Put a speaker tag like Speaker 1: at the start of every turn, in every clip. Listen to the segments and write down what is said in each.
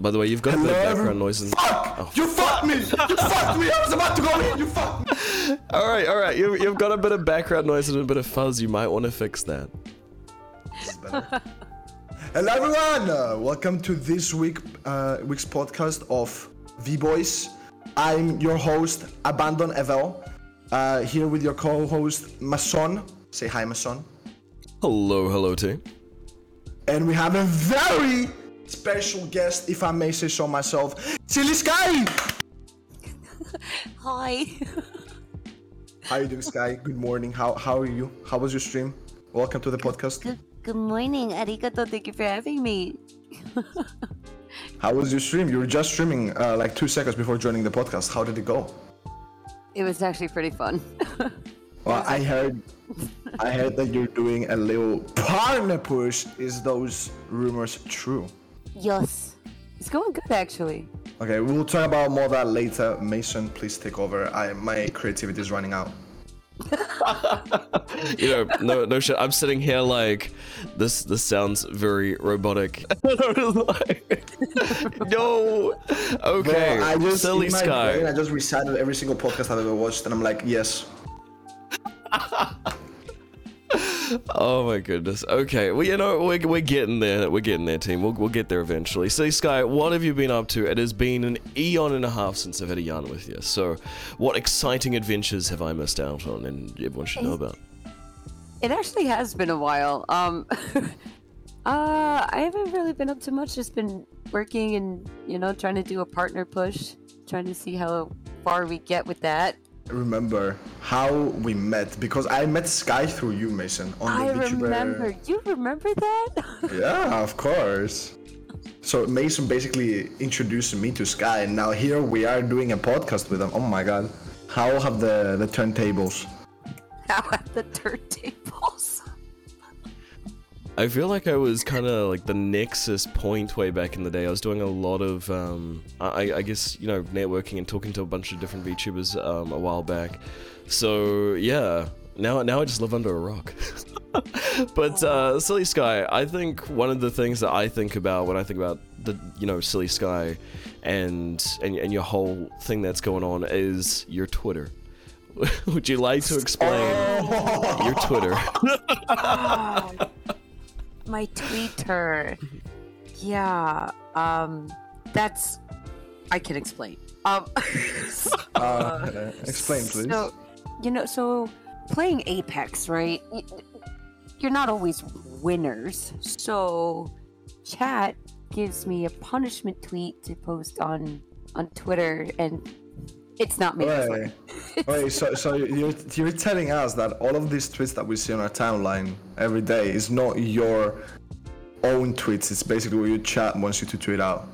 Speaker 1: By the way, you've got a bit of
Speaker 2: Hello,
Speaker 1: background
Speaker 2: everyone.
Speaker 1: noise. And...
Speaker 2: Fuck! You fucked me! You fucked me! I was about to go in! You fucked me!
Speaker 1: All right, all right. You, you've got a bit of background noise and a bit of fuzz. You might want to fix that.
Speaker 2: Hello everyone! Uh, welcome to this week uh, week's podcast of VBois. I'm your host, Abaddon Evel. Uh, here with your co-host, Mason. Say hi, Mason.
Speaker 1: Hello, hello, team.
Speaker 2: And we have a very special guest, if I may say so myself, Silly Sky!
Speaker 3: Hi.
Speaker 2: How are you doing, Sky? Good morning. How how are you? How was your stream? Welcome to the podcast.
Speaker 3: Good, good morning. Arigato. Thank you for having me.
Speaker 2: How was your stream? You were just streaming uh, like two seconds before joining the podcast. How did it go?
Speaker 3: It was actually pretty fun.
Speaker 2: Well, I heard, I heard that you're doing a little partner push. Is those rumors true?
Speaker 3: Yes. It's going good, actually.
Speaker 2: Okay, we'll talk about more of that later. Mason, please take over. I my creativity is running out.
Speaker 1: You know, no, no shit. I'm sitting here like this. This sounds very robotic. no. Okay.
Speaker 2: Bro, I just
Speaker 1: silly
Speaker 2: in my
Speaker 1: sky.
Speaker 2: brain, I just recited every single podcast I've ever watched, and I'm like, yes.
Speaker 1: Oh my goodness. Okay. Well, you know, we're, we're getting there. We're getting there, team. We'll, we'll get there eventually. Silly Sky, what have you been up to? It has been an eon and a half since I've had a yarn with you. So, what exciting adventures have I missed out on and everyone should know about?
Speaker 3: It actually has been a while. Um, uh, I haven't really been up to much. Just been working and you know trying to do a partner push, trying to see how far we get with that.
Speaker 2: Remember how we met because I met Sky through you, Mason, on
Speaker 3: I
Speaker 2: the VTuber.
Speaker 3: remember. You remember that?
Speaker 2: Yeah, of course. So Mason basically introduced me to Sky, and now here we are doing a podcast with him. Oh my god, how have the the turntables?
Speaker 3: how at the turntables.
Speaker 1: I feel like I was kind of like the nexus point way back in the day. I was doing a lot of, um, I, I guess, you know, networking and talking to a bunch of different VTubers um, a while back. So yeah, now now I just live under a rock. but uh, Silly Sky, I think one of the things that I think about when I think about the, you know, Silly Sky, and and, and your whole thing that's going on is your Twitter. Would you like to explain your Twitter?
Speaker 3: My Twitter. Yeah. Um that's I can explain. Um
Speaker 2: Uh, explain, please.
Speaker 3: So, you know, so playing Apex, right? You're not always winners. So chat gives me a punishment tweet to post on on Twitter and it's not me.
Speaker 2: Wait, wait. So, so you're you're telling us that all of these tweets that we see on our timeline every day is not your own tweets. It's basically what your chat wants you to tweet out.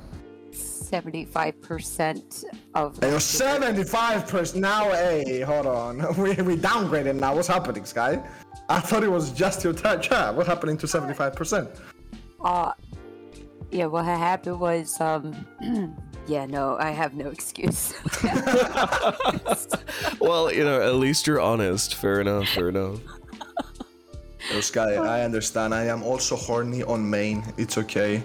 Speaker 3: 75% of
Speaker 2: And you're 75 percent now. Hey, hold on. We we downgraded now. What's happening, Sky? I thought it was just your chat. What's happening to 75 percent?
Speaker 3: Uh, yeah, what happened was, um, yeah, no, I have no excuse.
Speaker 1: well, you know, at least you're honest. Fair enough. Fair enough.
Speaker 2: Oh, Sky, I understand. I am also horny on main. It's okay.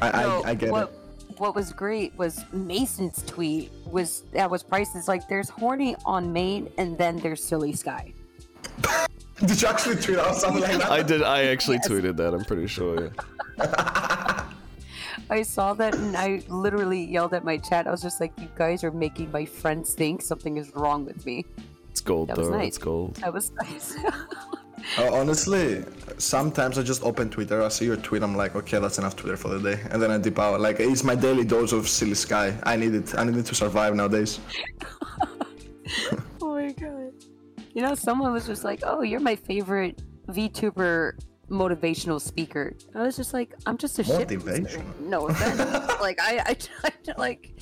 Speaker 2: I
Speaker 3: No,
Speaker 2: I, I get
Speaker 3: what,
Speaker 2: it.
Speaker 3: What was great was Mason's tweet was that was prices like there's horny on main and then there's silly sky.
Speaker 2: Did you actually tweet out something like that?
Speaker 1: I did. I actually tweeted that. I'm pretty sure. Yeah.
Speaker 3: I saw that and I literally yelled at my chat. I was just like, "You guys are making my friends think something is wrong with me."
Speaker 1: It's gold
Speaker 3: That was
Speaker 1: though.
Speaker 3: nice.
Speaker 1: It's gold.
Speaker 3: That was nice.
Speaker 2: Uh, honestly, sometimes I just open Twitter, I see your tweet, I'm like, okay, that's enough Twitter for the day, and then I dip out. Like, it's my daily dose of silly sky. I need it. I need it to survive nowadays.
Speaker 3: Oh my god. You know, someone was just like, "Oh, you're my favorite VTuber motivational speaker." I was just like, "I'm just a shit poster." No offense. like I, I try to like.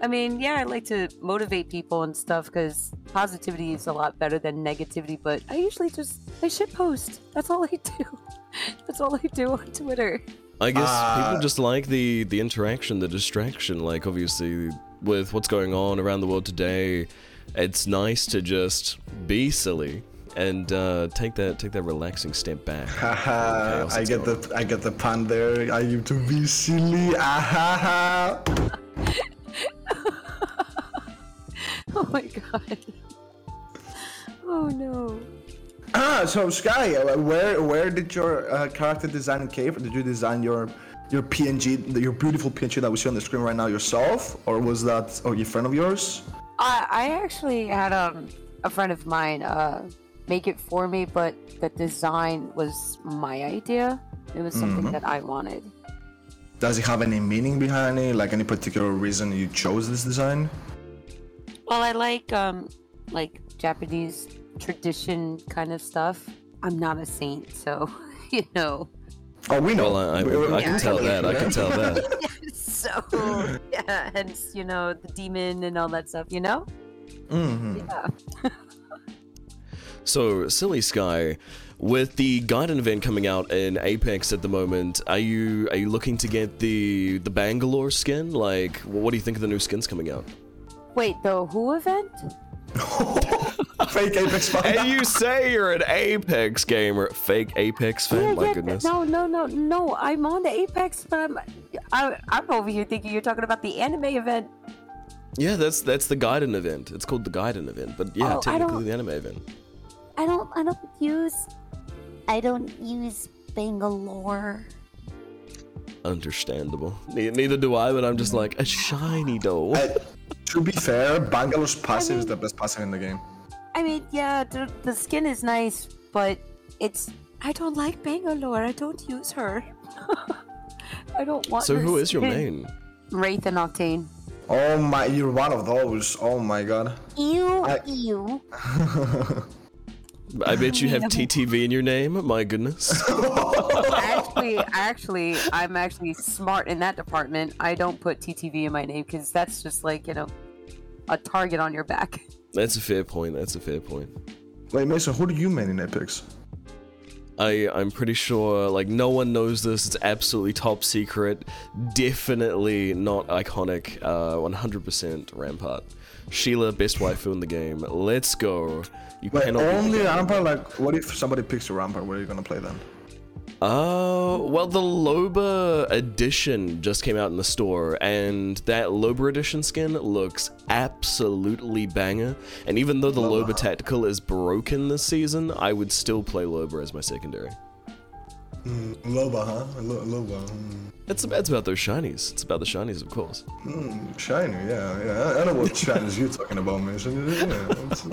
Speaker 3: I mean, yeah, I like to motivate people and stuff because positivity is a lot better than negativity. But I usually just I shit post. That's all I do. That's all I do on Twitter.
Speaker 1: I guess
Speaker 2: Uh,
Speaker 1: people just like the the interaction, the distraction. Like obviously, with what's going on around the world today, it's nice to just be silly and uh, take that take that relaxing step back.
Speaker 2: Haha, I get
Speaker 1: going
Speaker 2: the I get the pun there. I used to be silly. Ah,
Speaker 3: Oh my god. Oh no.
Speaker 2: ah, so Sky, uh, where where did your uh, character design came from? Did you design your your PNG, your beautiful PNG that we see on the screen right now yourself, or was that or a friend of yours?
Speaker 3: I I actually had um a friend of mine uh make it for me, but the design was my idea. It was something that I wanted.
Speaker 2: Does it have any meaning behind it? Like any particular reason you chose this design?
Speaker 3: Well, I like um like Japanese tradition kind of stuff. I'm not a saint, so you know.
Speaker 2: Oh, we know.
Speaker 1: Well, I, I,
Speaker 2: We- we-
Speaker 1: I can tell
Speaker 2: know
Speaker 1: that. I can tell that.
Speaker 3: so yeah, hence you know the demon and all that stuff. You know.
Speaker 2: Mhm.
Speaker 3: Yeah.
Speaker 1: So, Silly Sky, with the Gaiden event coming out in Apex at the moment, are you are you looking to get the the Bangalore skin? Like, what do you think of the new skins coming out?
Speaker 3: Wait, the Who event?
Speaker 2: Fake Apex fan.
Speaker 1: And you say you're an Apex gamer, fake Apex fan? My goodness.
Speaker 3: No, no, no, no. I'm on the Apex, but I'm I, I'm over here thinking you're talking about the anime event.
Speaker 1: Yeah, that's that's the Gaiden event. It's called the Gaiden event, but yeah,
Speaker 3: Oh,
Speaker 1: technically the anime event.
Speaker 3: I don't I don't use I don't use Bangalore.
Speaker 1: Understandable. Ne- neither do I, but I'm just like a shiny dough.
Speaker 2: Uh, to be fair, Bangalore's passive is the best passive in the game.
Speaker 3: I mean, yeah, the, the skin is nice, but it's I don't like Bangalore. I don't use her. I don't want.
Speaker 1: So
Speaker 3: her
Speaker 1: who is your main?
Speaker 3: Wraith and Octane.
Speaker 2: Oh my, you're one of those. Oh my god.
Speaker 3: Ew,
Speaker 2: I-
Speaker 3: ew.
Speaker 1: I bet you have TTV in your name. My goodness.
Speaker 3: actually, actually, I'm actually smart in that department. I don't put TTV in my name because that's just like you know, a target on your back.
Speaker 1: That's a fair point. That's a fair point.
Speaker 2: Wait, Mason, who do you main in Apex?
Speaker 1: I I'm pretty sure like no one knows this. It's absolutely top secret. Definitely not iconic. Uh, 100% Rampart. Sheila, best waifu in the game. Let's go. You
Speaker 2: Wait,
Speaker 1: cannot.
Speaker 2: only. Rampart? Like, what if somebody picks a Rampart? Where are you gonna play then?
Speaker 1: Uh, well, the Loba edition just came out in the store, and that Loba edition skin looks absolutely banger. And even though the
Speaker 2: Loba.
Speaker 1: Loba tactical is broken this season, I would still play Loba as my secondary.
Speaker 2: Mm, Loba, huh? Loba. Hmm.
Speaker 1: It's about, it's about those shinies. It's about the shinies, of course.
Speaker 2: Hmm, shiny, yeah, yeah. I- I know what shinies you're talking about, Mason. Yeah, it's-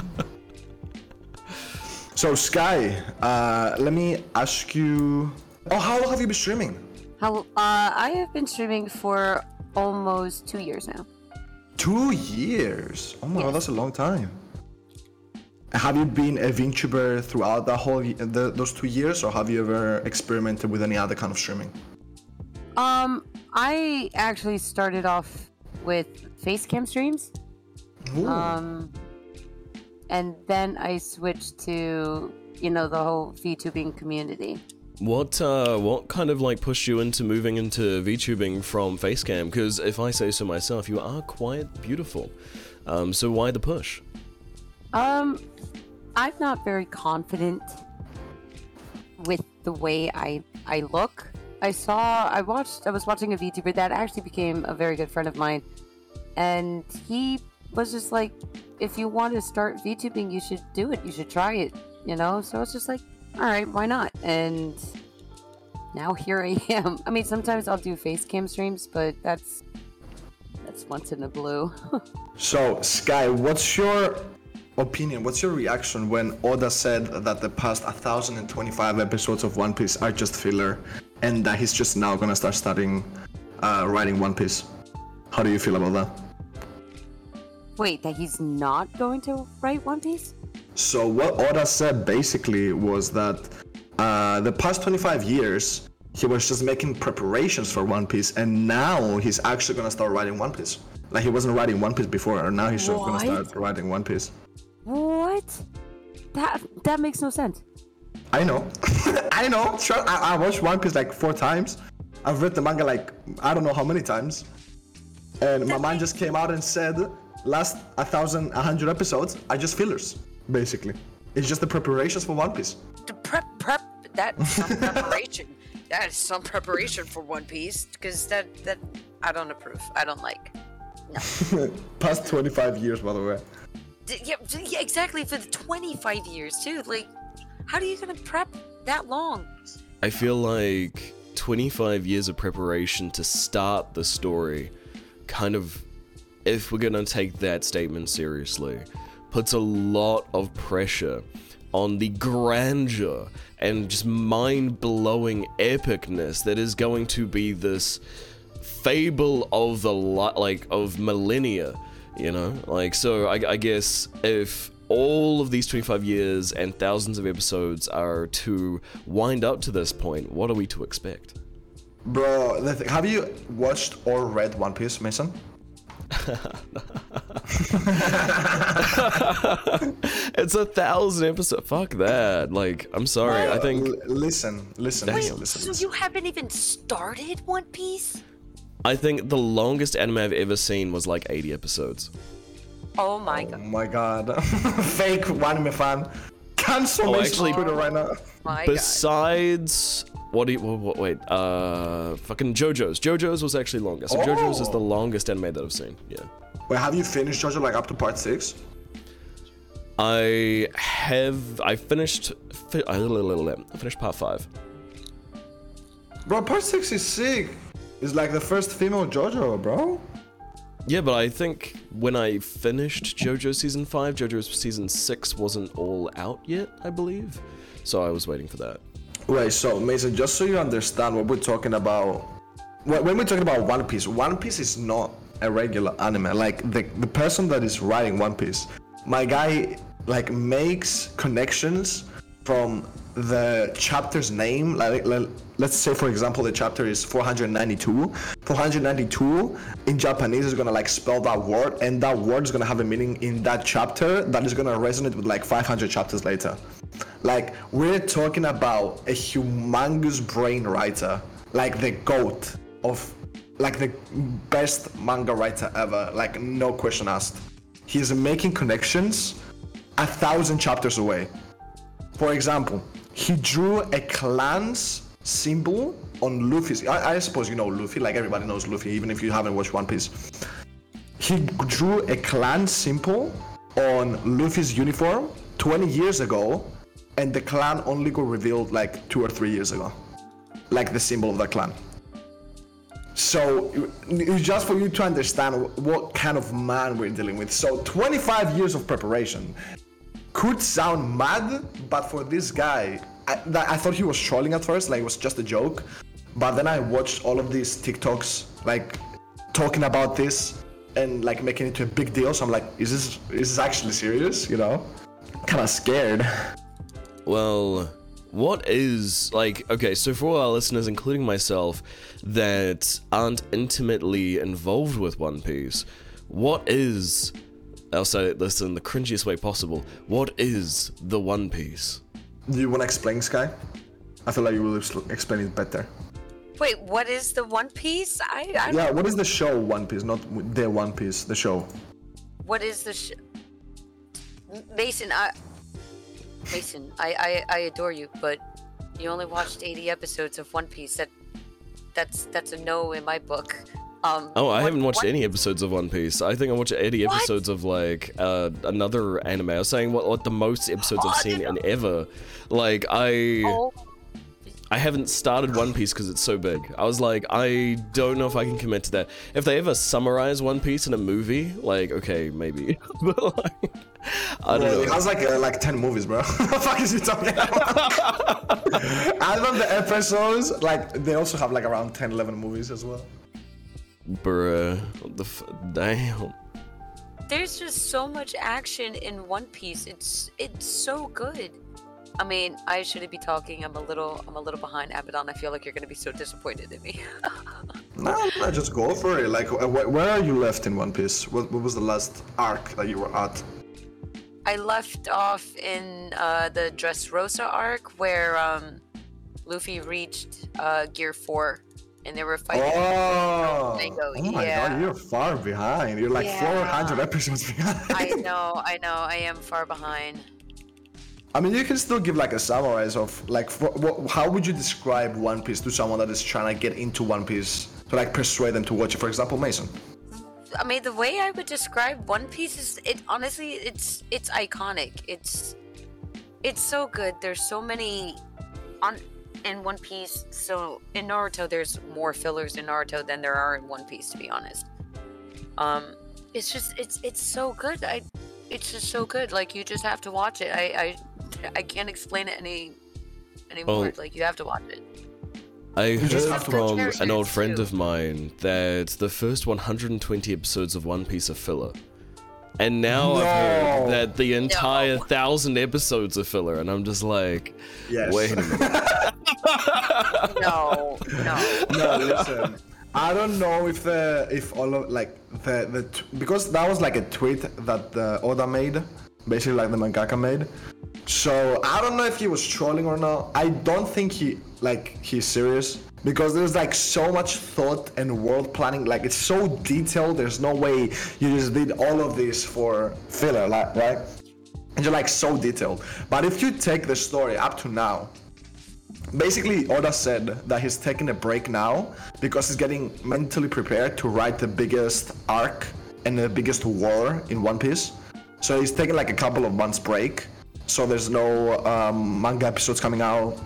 Speaker 2: so, Sky, uh, let me ask you. Oh, how long have you been streaming?
Speaker 3: How? Uh, I have been streaming for almost two years now.
Speaker 2: Two years. Oh my god, that's a long time. Have you been a VTuber throughout the whole the, those two years, or have you ever experimented with any other kind of streaming?
Speaker 3: Um, I actually started off with face cam streams.
Speaker 2: Ooh.
Speaker 3: Um, and then I switched to you know the whole VTubing community.
Speaker 1: What uh, what kind of like pushed you into moving into VTubing from Facecam? Because if I say so myself, you are quite beautiful. Um, so why the push?
Speaker 3: Um, I'm not very confident with the way I I look. I saw I watched I was watching a VTuber that actually became a very good friend of mine, and he was just like, if you want to start VTubing, you should do it. You should try it. You know. So it's just like, all right, why not? And now here I am. I mean, sometimes I'll do face cam streams, but that's that's once in a blue.
Speaker 2: So, Sky, what's your opinion? What's your reaction when Oda said that the past 1025 episodes of One Piece are just filler and that he's just now gonna start studying uh, writing One Piece? How do you feel about that?
Speaker 3: Wait, that he's not going to write One Piece?
Speaker 2: So, what Oda said basically was that uh, the past 25 years he was just making preparations for One Piece and now he's actually gonna start writing One Piece. Like he wasn't writing One Piece before, and now he's just gonna start writing One Piece.
Speaker 3: What? That that makes no sense.
Speaker 2: I know. I know. Sure, I, I watched One Piece like four times. I've read the manga like I don't know how many times. And my mind just came out and said, last a thousand, a hundred episodes are just fillers, basically. It's just the preparations for One Piece.
Speaker 3: The prep prep that's some preparation. That is some preparation for One Piece because that that I don't approve. I don't like. No.
Speaker 2: Past 25 years, by the way.
Speaker 3: D- yeah, d- yeah, exactly for the 25 years too. Like, how are you gonna prep that long?
Speaker 1: I feel like 25 years of preparation to start the story kind of, if we're gonna take that statement seriously, puts a lot of pressure on the grandeur and just mind blowing epicness that is going to be this fable of the li- like of millennia you know like so I, I guess if all of these 25 years and thousands of episodes are to wind up to this point what are we to expect
Speaker 2: Bro, have you watched or read One Piece, Mason?
Speaker 1: it's a thousand episodes fuck that like i'm sorry i think
Speaker 2: L- listen, listen, listen,
Speaker 3: Wait,
Speaker 2: listen.
Speaker 3: so you haven't even started One Piece?
Speaker 1: i think the longest anime i've ever seen was like 80 episodes
Speaker 3: Oh my
Speaker 2: oh
Speaker 3: god.
Speaker 2: Oh my god. Fake anime fan. Cancel
Speaker 1: Oh,
Speaker 2: Mason
Speaker 1: actually-
Speaker 2: Twitter right now.
Speaker 3: my god.
Speaker 1: What do you what, wait? Uh, fucking JoJo's. JoJo's was actually longer. So JoJo's is the
Speaker 2: Oh.
Speaker 1: longest anime that I've seen. Yeah.
Speaker 2: Wait, have you finished JoJo like up to part 6?
Speaker 1: I have. I finished. Fi- I I finished part five.
Speaker 2: Bro, part 6 is sick. It's like the first female JoJo, bro.
Speaker 1: Yeah, but I think when I finished JoJo season five, JoJo's season six wasn't all out yet. I believe. So I was waiting for that.
Speaker 2: Wait, so Mason, just so you understand what we're talking about, when we're talking about One Piece, One Piece is not a regular anime. Like the the person that is writing One Piece, my guy like makes connections from the chapter's name. Like, like let's say for example the chapter is 492. 492 in Japanese is gonna like spell that word, and that word is gonna have a meaning in that chapter that is gonna resonate with like 500 chapters later. Like we're talking about a humongous brain writer, like the goat of, like the best manga writer ever. Like no question asked. He's making connections a thousand chapters away. For example, he drew a clan's symbol on Luffy's. I, I suppose you know Luffy, like everybody knows Luffy, even if you haven't watched One Piece. He drew a clan symbol on Luffy's uniform 20 years ago, and the clan only got revealed like two or three years ago. Like the symbol of the clan. So, just for you to understand what kind of man we're dealing with. So, 25 years of preparation could sound mad, but for this guy, I, I thought he was trolling at first, like it was just a joke. But then I watched all of these TikToks, like talking about this and like making it a big deal. So I'm like, is this is this actually serious? You know, kind of scared.
Speaker 1: Well, what is like okay, so for all our listeners, including myself, that aren't intimately involved with One Piece, what is I'll say this in the cringiest way possible. What is the One Piece?
Speaker 2: Do you want to explain, Sky? I feel like you will explain it better.
Speaker 3: Wait, what is the One Piece? I, I
Speaker 2: Yeah, what is the show One Piece? Not the One Piece, the show.
Speaker 3: what is the sh- Mason? I Mason, I, I I adore you, but you only watched 80 episodes of One Piece. That that's that's a no in my book. Um,
Speaker 1: Oh, I
Speaker 3: One-
Speaker 1: haven't watched
Speaker 3: One-
Speaker 1: any episodes of One Piece. I think I watched 80
Speaker 3: What?
Speaker 1: episodes of like uh, another anime. I was saying what what the most episodes I've seen in ever. Like I
Speaker 3: Oh,
Speaker 1: I haven't started One Piece because it's so big. I was like, I don't know if I can commit to that. If they ever summarize One Piece in a movie, like, okay, maybe. but like, I don't
Speaker 2: Well, it
Speaker 1: know.
Speaker 2: has like uh, like ten movies, bro. what the fuck is he talking about? I love the episodes, like they also have like around 10, 11 movies as well.
Speaker 1: Bruh, what the f- damn.
Speaker 3: there's just so much action in One Piece. It's it's so good. I mean, I shouldn't be talking. I'm a little I'm a little behind Abaddon. I feel like you're gonna be so disappointed in me.
Speaker 2: No, no, just go for it. Like, wh- where are you left in One Piece? What, what was the last arc that you were at?
Speaker 3: I left off in uh, the Dressrosa arc where um, Luffy reached uh, Gear Four, and they were fighting.
Speaker 2: Oh,
Speaker 3: Mango,
Speaker 2: oh my
Speaker 3: yeah.
Speaker 2: god, you're far behind. You're like
Speaker 3: Yeah.
Speaker 2: 400 episodes behind.
Speaker 3: I know, I know, I am far behind.
Speaker 2: I mean, you can still give like a summary of like what, how would you describe One Piece to someone that is trying to get into One Piece to like persuade them to watch it? For example, Mason.
Speaker 3: I mean, the way I would describe One Piece is it honestly, it's it's iconic. It's it's so good. There's so many on in One Piece. So in Naruto, there's more fillers in Naruto than there are in One Piece, to be honest. Um, it's just it's it's so good. I it's just so good. Like you just have to watch it. I I, I can't explain it any anymore.
Speaker 1: Well-
Speaker 3: like you have to watch it.
Speaker 1: I
Speaker 2: just
Speaker 1: heard from an old friend
Speaker 3: too.
Speaker 1: of mine that the first 120 episodes of One Piece are filler. And now I've heard that the entire
Speaker 3: No.
Speaker 1: thousand episodes are filler, and I'm just like,
Speaker 2: Yes.
Speaker 1: wait a minute.
Speaker 3: No, no.
Speaker 2: no, listen. I don't know if the if all of like the the t- because that was like a tweet that uh, Oda made, basically like the mangaka made. So I don't know if he was trolling or not. I don't think he like he's serious because there's like so much thought and world planning. Like it's so detailed. There's no way you just did all of this for filler, like right? And you're like so detailed. But if you take the story up to now, basically Oda said that he's taking a break now because he's getting mentally prepared to write the biggest arc and the biggest war in One Piece. So he's taking like a couple of months break. So there's no um, manga episodes coming out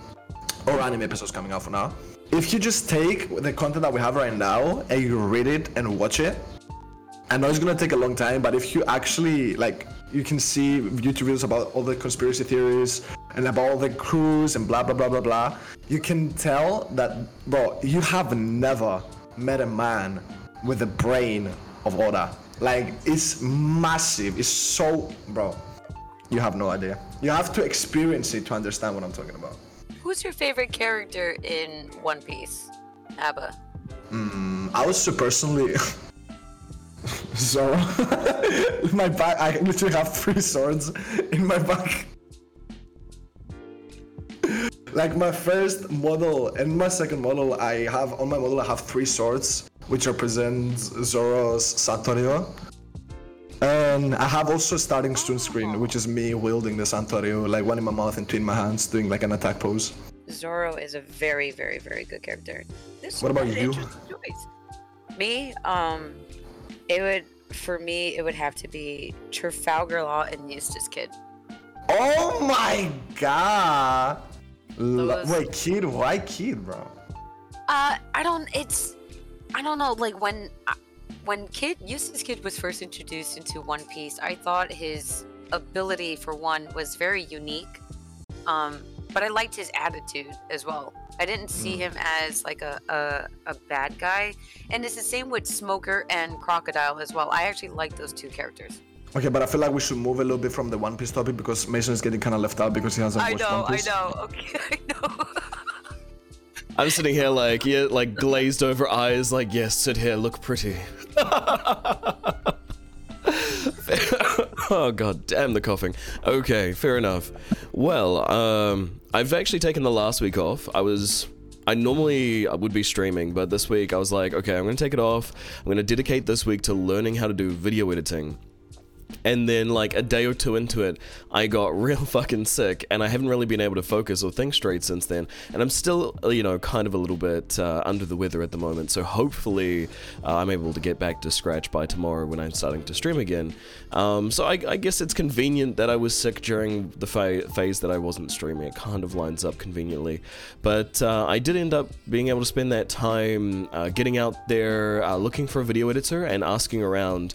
Speaker 2: or anime episodes coming out for now. If you just take the content that we have right now and you read it and watch it, I know it's gonna take a long time, but if you actually like, you can see YouTube videos about all the conspiracy theories and about all the crews and blah blah blah blah blah. You can tell that, bro, you have never met a man with the brain of Oda. Like, it's massive. It's so, bro. You have no idea. You have to experience it to understand what I'm talking about.
Speaker 3: Who's your favorite character in One Piece? Abba.
Speaker 2: Hmm, I was so personally. Zoro. my back. I literally have three swords in my back. like my first model and my second model, I have on my model I have three swords, which represent Zoro's Santoryu. And I have also a starting stone screen, which is me wielding the Santoryu, like one in my mouth and two in my hands, doing like an attack pose.
Speaker 3: Zoro is a very, very, very good character. This
Speaker 2: What about you?
Speaker 3: Me, um, it would for me it would have to be Trafalgar Law and Eustass Kid.
Speaker 2: Oh my god!
Speaker 3: Those-
Speaker 2: Wait, kid? Why kid, bro?
Speaker 3: Uh, I don't. It's, I don't know. Like when, when Kid Eustass Kid was first introduced into One Piece, I thought his ability for one was very unique. Um, but I liked his attitude as well. I didn't see him as like a, a a bad guy, and it's the same with Smoker and Crocodile as well. I actually like those two characters.
Speaker 2: Okay, but I feel like we should move a little bit from the One Piece topic because Mason is getting kind of left out because he hasn't
Speaker 3: I
Speaker 2: watched
Speaker 3: know,
Speaker 2: One
Speaker 3: I
Speaker 2: Piece.
Speaker 3: know. Okay, I know.
Speaker 1: I'm sitting here like, yeah, like glazed over eyes, like, yes, sit here, look pretty. oh god damn the coughing. Okay, fair enough. Well, um I've actually taken the last week off. I was I normally would be streaming, but this week I was like, okay, I'm gonna take it off. I'm gonna dedicate this week to learning how to do video editing. And then, like a day or two into it, I got real fucking sick, and I haven't really been able to focus or think straight since then. And I'm still, you know, kind of a little bit uh, under the weather at the moment. So hopefully, uh, I'm able to get back to scratch by tomorrow when I'm starting to stream again. Um, so I, I guess it's convenient that I was sick during the fa- phase that I wasn't streaming. It kind of lines up conveniently. But uh, I did end up being able to spend that time uh, getting out there, uh, looking for a video editor, and asking around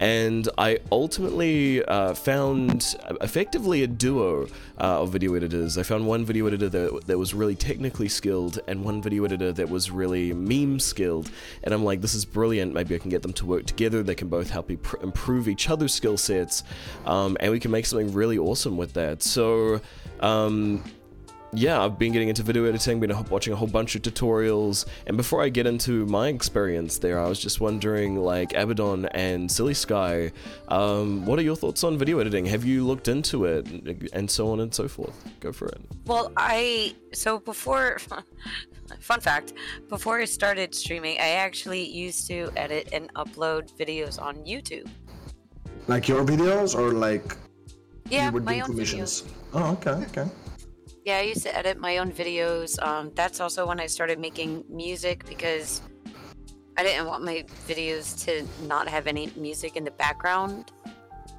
Speaker 1: and I ultimately uh, found effectively a duo uh, of video editors. I found one video editor that, that was really technically skilled, and one video editor that was really meme skilled. And I'm like, this is brilliant. Maybe I can get them to work together. They can both help improve each other's skill sets, um, and we can make something really awesome with that. So. Um, yeah, I've been getting into video editing, been watching a whole bunch of tutorials, and before I get into my experience there, I was just wondering, like, Abaddon and Silly Sky, um, what are your thoughts on video editing? Have you looked into it, and so on and so forth? Go for it.
Speaker 3: Well, I so before fun fact, before I started streaming, I actually used to edit and upload videos on YouTube.
Speaker 2: Like your videos or like
Speaker 3: Yeah,
Speaker 2: you would
Speaker 3: my
Speaker 2: do
Speaker 3: own
Speaker 2: commissions?
Speaker 3: videos.
Speaker 2: Oh, okay, okay.
Speaker 3: Yeah, I used to edit my own videos. Um, that's also when I started making music because I didn't want my videos to not have any music in the background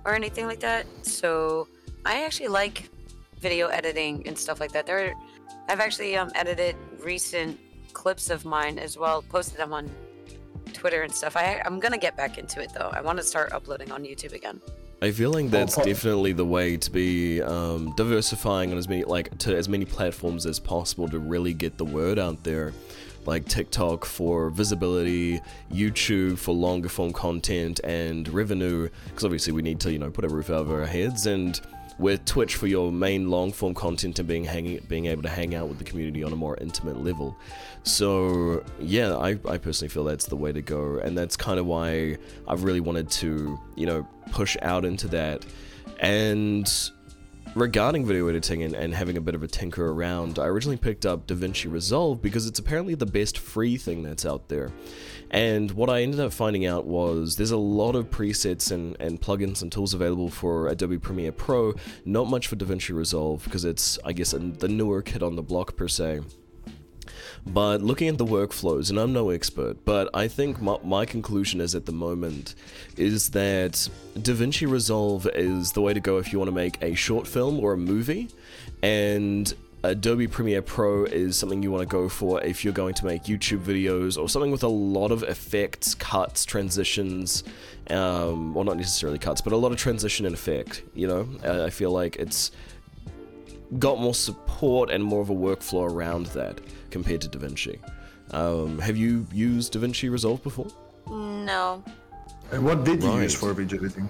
Speaker 3: or anything like that. So I actually like video editing and stuff like that. There, I've actually um, edited recent clips of mine as well, posted them on Twitter and stuff. I, I'm gonna get back into it though. I want to start uploading on YouTube again.
Speaker 1: I feel like that's definitely the way to be um, diversifying on as many like to as many platforms as possible to really get the word out there. Like TikTok for visibility, YouTube for longer form content and revenue, because obviously we need to you know put a roof over our heads, and with Twitch for your main long form content and being hanging being able to hang out with the community on a more intimate level. So yeah, I, I personally feel that's the way to go, and that's kind of why I've really wanted to you know push out into that. And regarding video editing and, and having a bit of a tinker around, I originally picked up DaVinci Resolve because it's apparently the best free thing that's out there. And what I ended up finding out was there's a lot of presets and, and plugins and tools available for Adobe Premiere Pro, not much for DaVinci Resolve because it's, I guess, the newer kid on the block per se. But looking at the workflows, and I'm no expert, but I think my, my, conclusion is at the moment is that DaVinci Resolve is the way to go if you want to make a short film or a movie, and Adobe Premiere Pro is something you want to go for if you're going to make YouTube videos or something with a lot of effects, cuts, transitions. Um, well, not necessarily cuts, but a lot of transition and effect. You know, I feel like it's got more support and more of a workflow around that compared to DaVinci. Um, have you used DaVinci Resolve before?
Speaker 3: No.
Speaker 2: And what did you
Speaker 1: Right.
Speaker 2: use for video editing?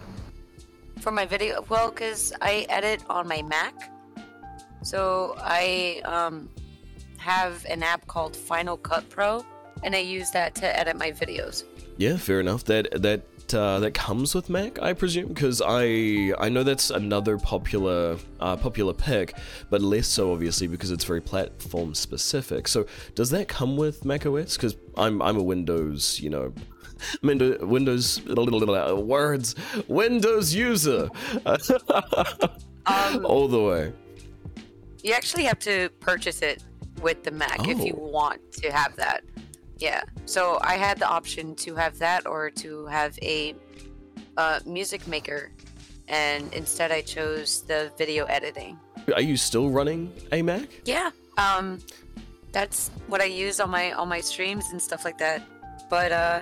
Speaker 3: For my video, well, because I edit on my Mac, so I um, have an app called Final Cut Pro, and I use that to edit my videos.
Speaker 1: Yeah, fair enough. That that uh, that comes with Mac, I presume, because I I know that's another popular uh, popular pick, but less so obviously because it's very platform specific. So does that come with Mac OS? Because I'm I'm a Windows, you know. Windows, Windows, little, little words, Windows user,
Speaker 3: Um,
Speaker 1: all the way.
Speaker 3: You actually have to purchase it with the Mac if you
Speaker 1: Oh.
Speaker 3: want to have that. Yeah. So I had the option to have that or to have a uh, music maker, and instead I chose the video editing.
Speaker 1: Are you still running a Mac?
Speaker 3: Yeah. Um, that's what I use on my on my streams and stuff like that. But uh,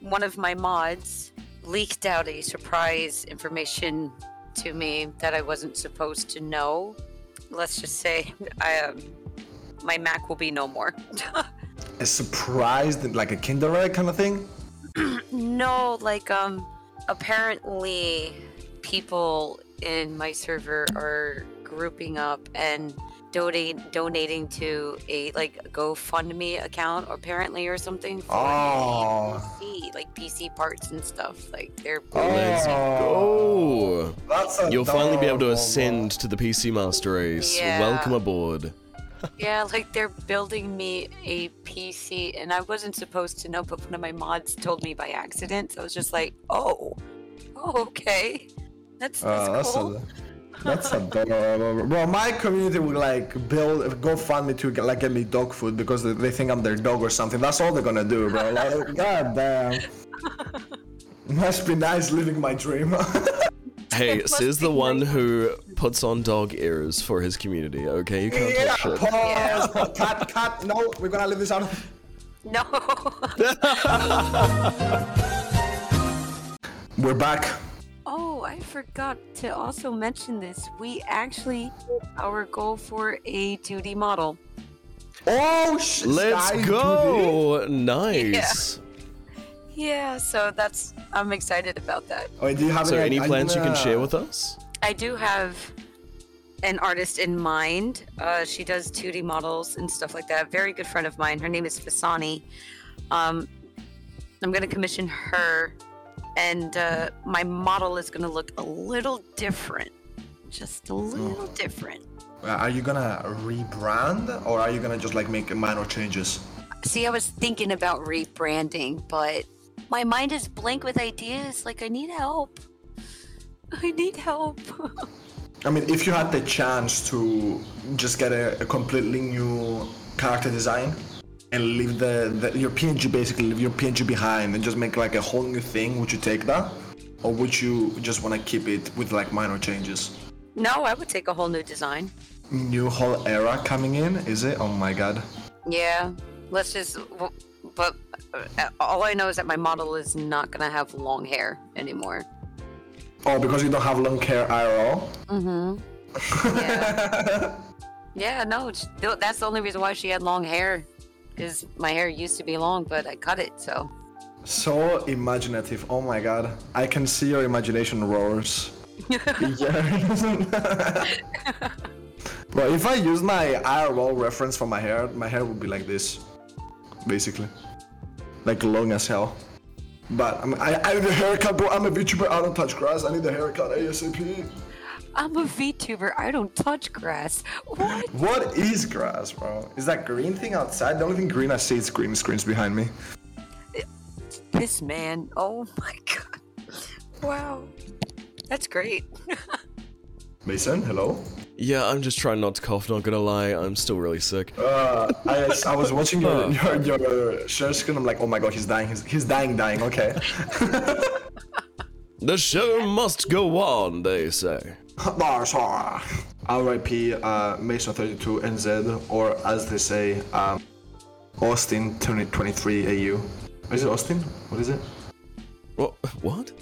Speaker 3: one of my mods leaked out a surprise information to me that I wasn't supposed to know. Let's just say I um, my Mac will be no more.
Speaker 2: A surprise, like a Kinder egg kind of thing?
Speaker 3: no, like um, apparently people in my server are grouping up and donate donating to a like GoFundMe account apparently or something for
Speaker 2: Oh.
Speaker 3: PC, like PC parts and stuff. Like they're oh.
Speaker 1: Let's
Speaker 2: Oh.
Speaker 1: go.
Speaker 2: That's
Speaker 1: You'll finally be able to ascend to the PC Master Race.
Speaker 3: Yeah.
Speaker 1: Welcome aboard.
Speaker 3: yeah, like they're building me a PC, and I wasn't supposed to know, but one of my mods told me by accident. So I was just like, oh, oh okay, that's that's
Speaker 2: Oh, that's,
Speaker 3: cool.
Speaker 2: a, that's adorable. Bro, my community would like build, go fund me to get, like get me dog food because they, they think I'm their dog or something. That's all they're gonna do, bro. Like, god damn. Must be nice living my dream.
Speaker 1: Hey,
Speaker 3: It must
Speaker 1: says the one
Speaker 3: nice.
Speaker 1: who puts on dog ears for his community. Okay, you can't
Speaker 2: yeah,
Speaker 1: talk shit.
Speaker 2: pause. Cut, cut. No, we're gonna leave this out.
Speaker 3: no.
Speaker 2: We're back.
Speaker 3: Oh, I forgot to also mention this. We actually hit our goal for a 2D model.
Speaker 2: Oh shit!
Speaker 1: Let's
Speaker 2: Sky 2D.
Speaker 1: go. Nice.
Speaker 3: Yeah, yeah. so that's I'm excited about that.
Speaker 2: Oh, do you have
Speaker 1: So,
Speaker 2: any,
Speaker 1: any
Speaker 2: are
Speaker 1: plans you can share with us?
Speaker 3: I do have an artist in mind. Uh, she does 2D models and stuff like that. Very good friend of mine. Her name is Fasani. Um, I'm going to commission her, and uh, my model is going to look a little different. Just a little different.
Speaker 2: Uh, Are you gonna rebrand or are you gonna just like make minor changes?
Speaker 3: See, I was thinking about rebranding, but my mind is blank with ideas. Like, I need help. I need help.
Speaker 2: I mean, if you had the chance to just get a, a completely new character design and leave the, the your PNG basically leave your PNG behind and just make like a whole new thing, would you take that, or would you just want to keep it with like minor changes?
Speaker 3: No, I would take a whole new design.
Speaker 2: New whole era coming in, is it? Oh my god.
Speaker 3: Yeah, let's just. But uh, all I know is that my model is not gonna have long hair anymore.
Speaker 2: Oh, because you don't have long hair IRL. Mm-hmm.
Speaker 3: Yeah. yeah, no, that's the only reason why she had long hair. Because my hair used to be long, but I cut it, so.
Speaker 2: So imaginative. Oh my god. I can see your imagination roars. yeah. But if I use my IRL reference for my hair, my hair would be like this. Basically. Like long as hell. But I'm, I, I need a haircut, bro. I'm a VTuber. I don't touch grass. I need a haircut ASAP.
Speaker 3: I'm a VTuber. I don't touch grass. What?
Speaker 2: What is grass, bro? Is that green thing outside? The only thing green I see is green screens behind me.
Speaker 3: This man. Oh my god. Wow. That's great.
Speaker 2: Mason, hello?
Speaker 1: Yeah, I'm just trying not to cough. Not gonna lie, I'm still really sick.
Speaker 2: Uh, I, I was watching your, your, your share screen. I'm like, oh my god, he's dying. He's, he's dying, dying. Okay.
Speaker 1: The show must go on, they say.
Speaker 2: RIP uh, Mason 32 NZ, or as they say, um, Austin 2023 AU. Is it Austin? What is it?
Speaker 1: What? What?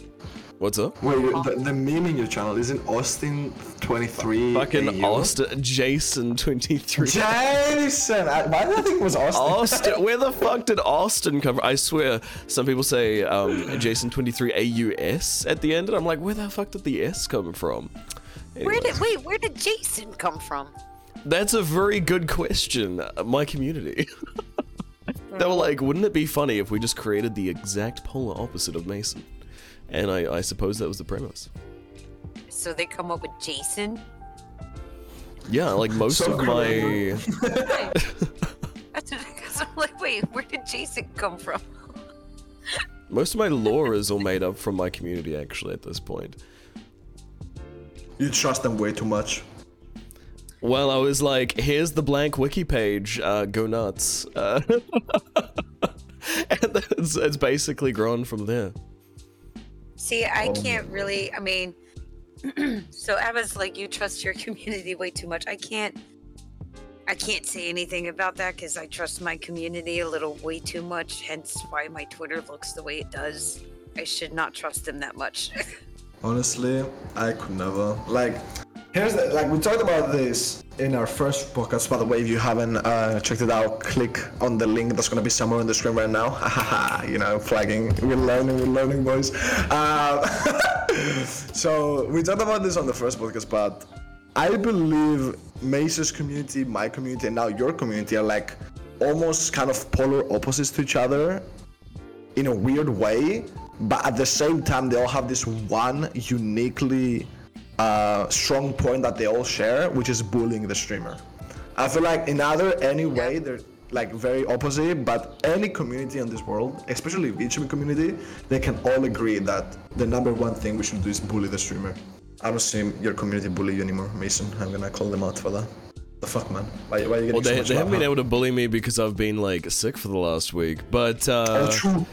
Speaker 1: What's up?
Speaker 2: Wait, the, the meme in your channel isn't Austin 23
Speaker 1: Fucking
Speaker 2: AU?
Speaker 1: Austin, Jason 23.
Speaker 2: Jason! I, why did I think it was Austin?
Speaker 1: Austin, where the fuck did Austin come from? I swear, some people say um, Jason 23 AUS at the end, and I'm like, where the fuck did the S come from?
Speaker 3: Where did wait? Where did Jason come from?
Speaker 1: That's a very good question. uh, My community. they were like, wouldn't it be funny if we just created the exact polar opposite of Mason? And I, I suppose that was the premise.
Speaker 3: So they come up with Jason.
Speaker 1: Yeah, like most
Speaker 2: So
Speaker 1: of my.
Speaker 3: That's what, cause I'm like, wait, where did Jason come from?
Speaker 1: Most of my lore is all made up from my community, actually, at this point.
Speaker 2: You trust them way too much.
Speaker 1: Well, I was like, here's the blank wiki page, uh, go nuts. Uh, and it's, it's basically grown from there.
Speaker 3: See, I um, can't really. I mean, so I was like, you trust your community way too much. I can't. I can't say anything about that because I trust my community a little way too much. Hence, why my Twitter looks the way it does. I should not trust them that much.
Speaker 2: Honestly, I could never. Like, here's the like we talked about this in our first podcast. By the way, if you haven't uh, checked it out, click on the link that's gonna be somewhere on the screen right now. you know, flagging. We're learning. We're learning, boys. Uh, so we talked about this on the first podcast, but I believe Mace's community, my community, and now your community are like almost kind of polar opposites to each other in a weird way, but at the same time they all have this one uniquely uh, strong point that they all share, which is bullying the streamer. I feel like in other any way they're like very opposite, but any community in this world, especially VTuber community, they can all agree that the number one thing we should do is bully the streamer. I don't see your community bully you anymore, Mason. I'm gonna call them out for that. The fuck, man? Why, why are you getting
Speaker 1: Well,
Speaker 2: so
Speaker 1: they,
Speaker 2: much
Speaker 1: they haven't been able to bully me because I've been like sick for the last week. But uh,
Speaker 2: Oh, true.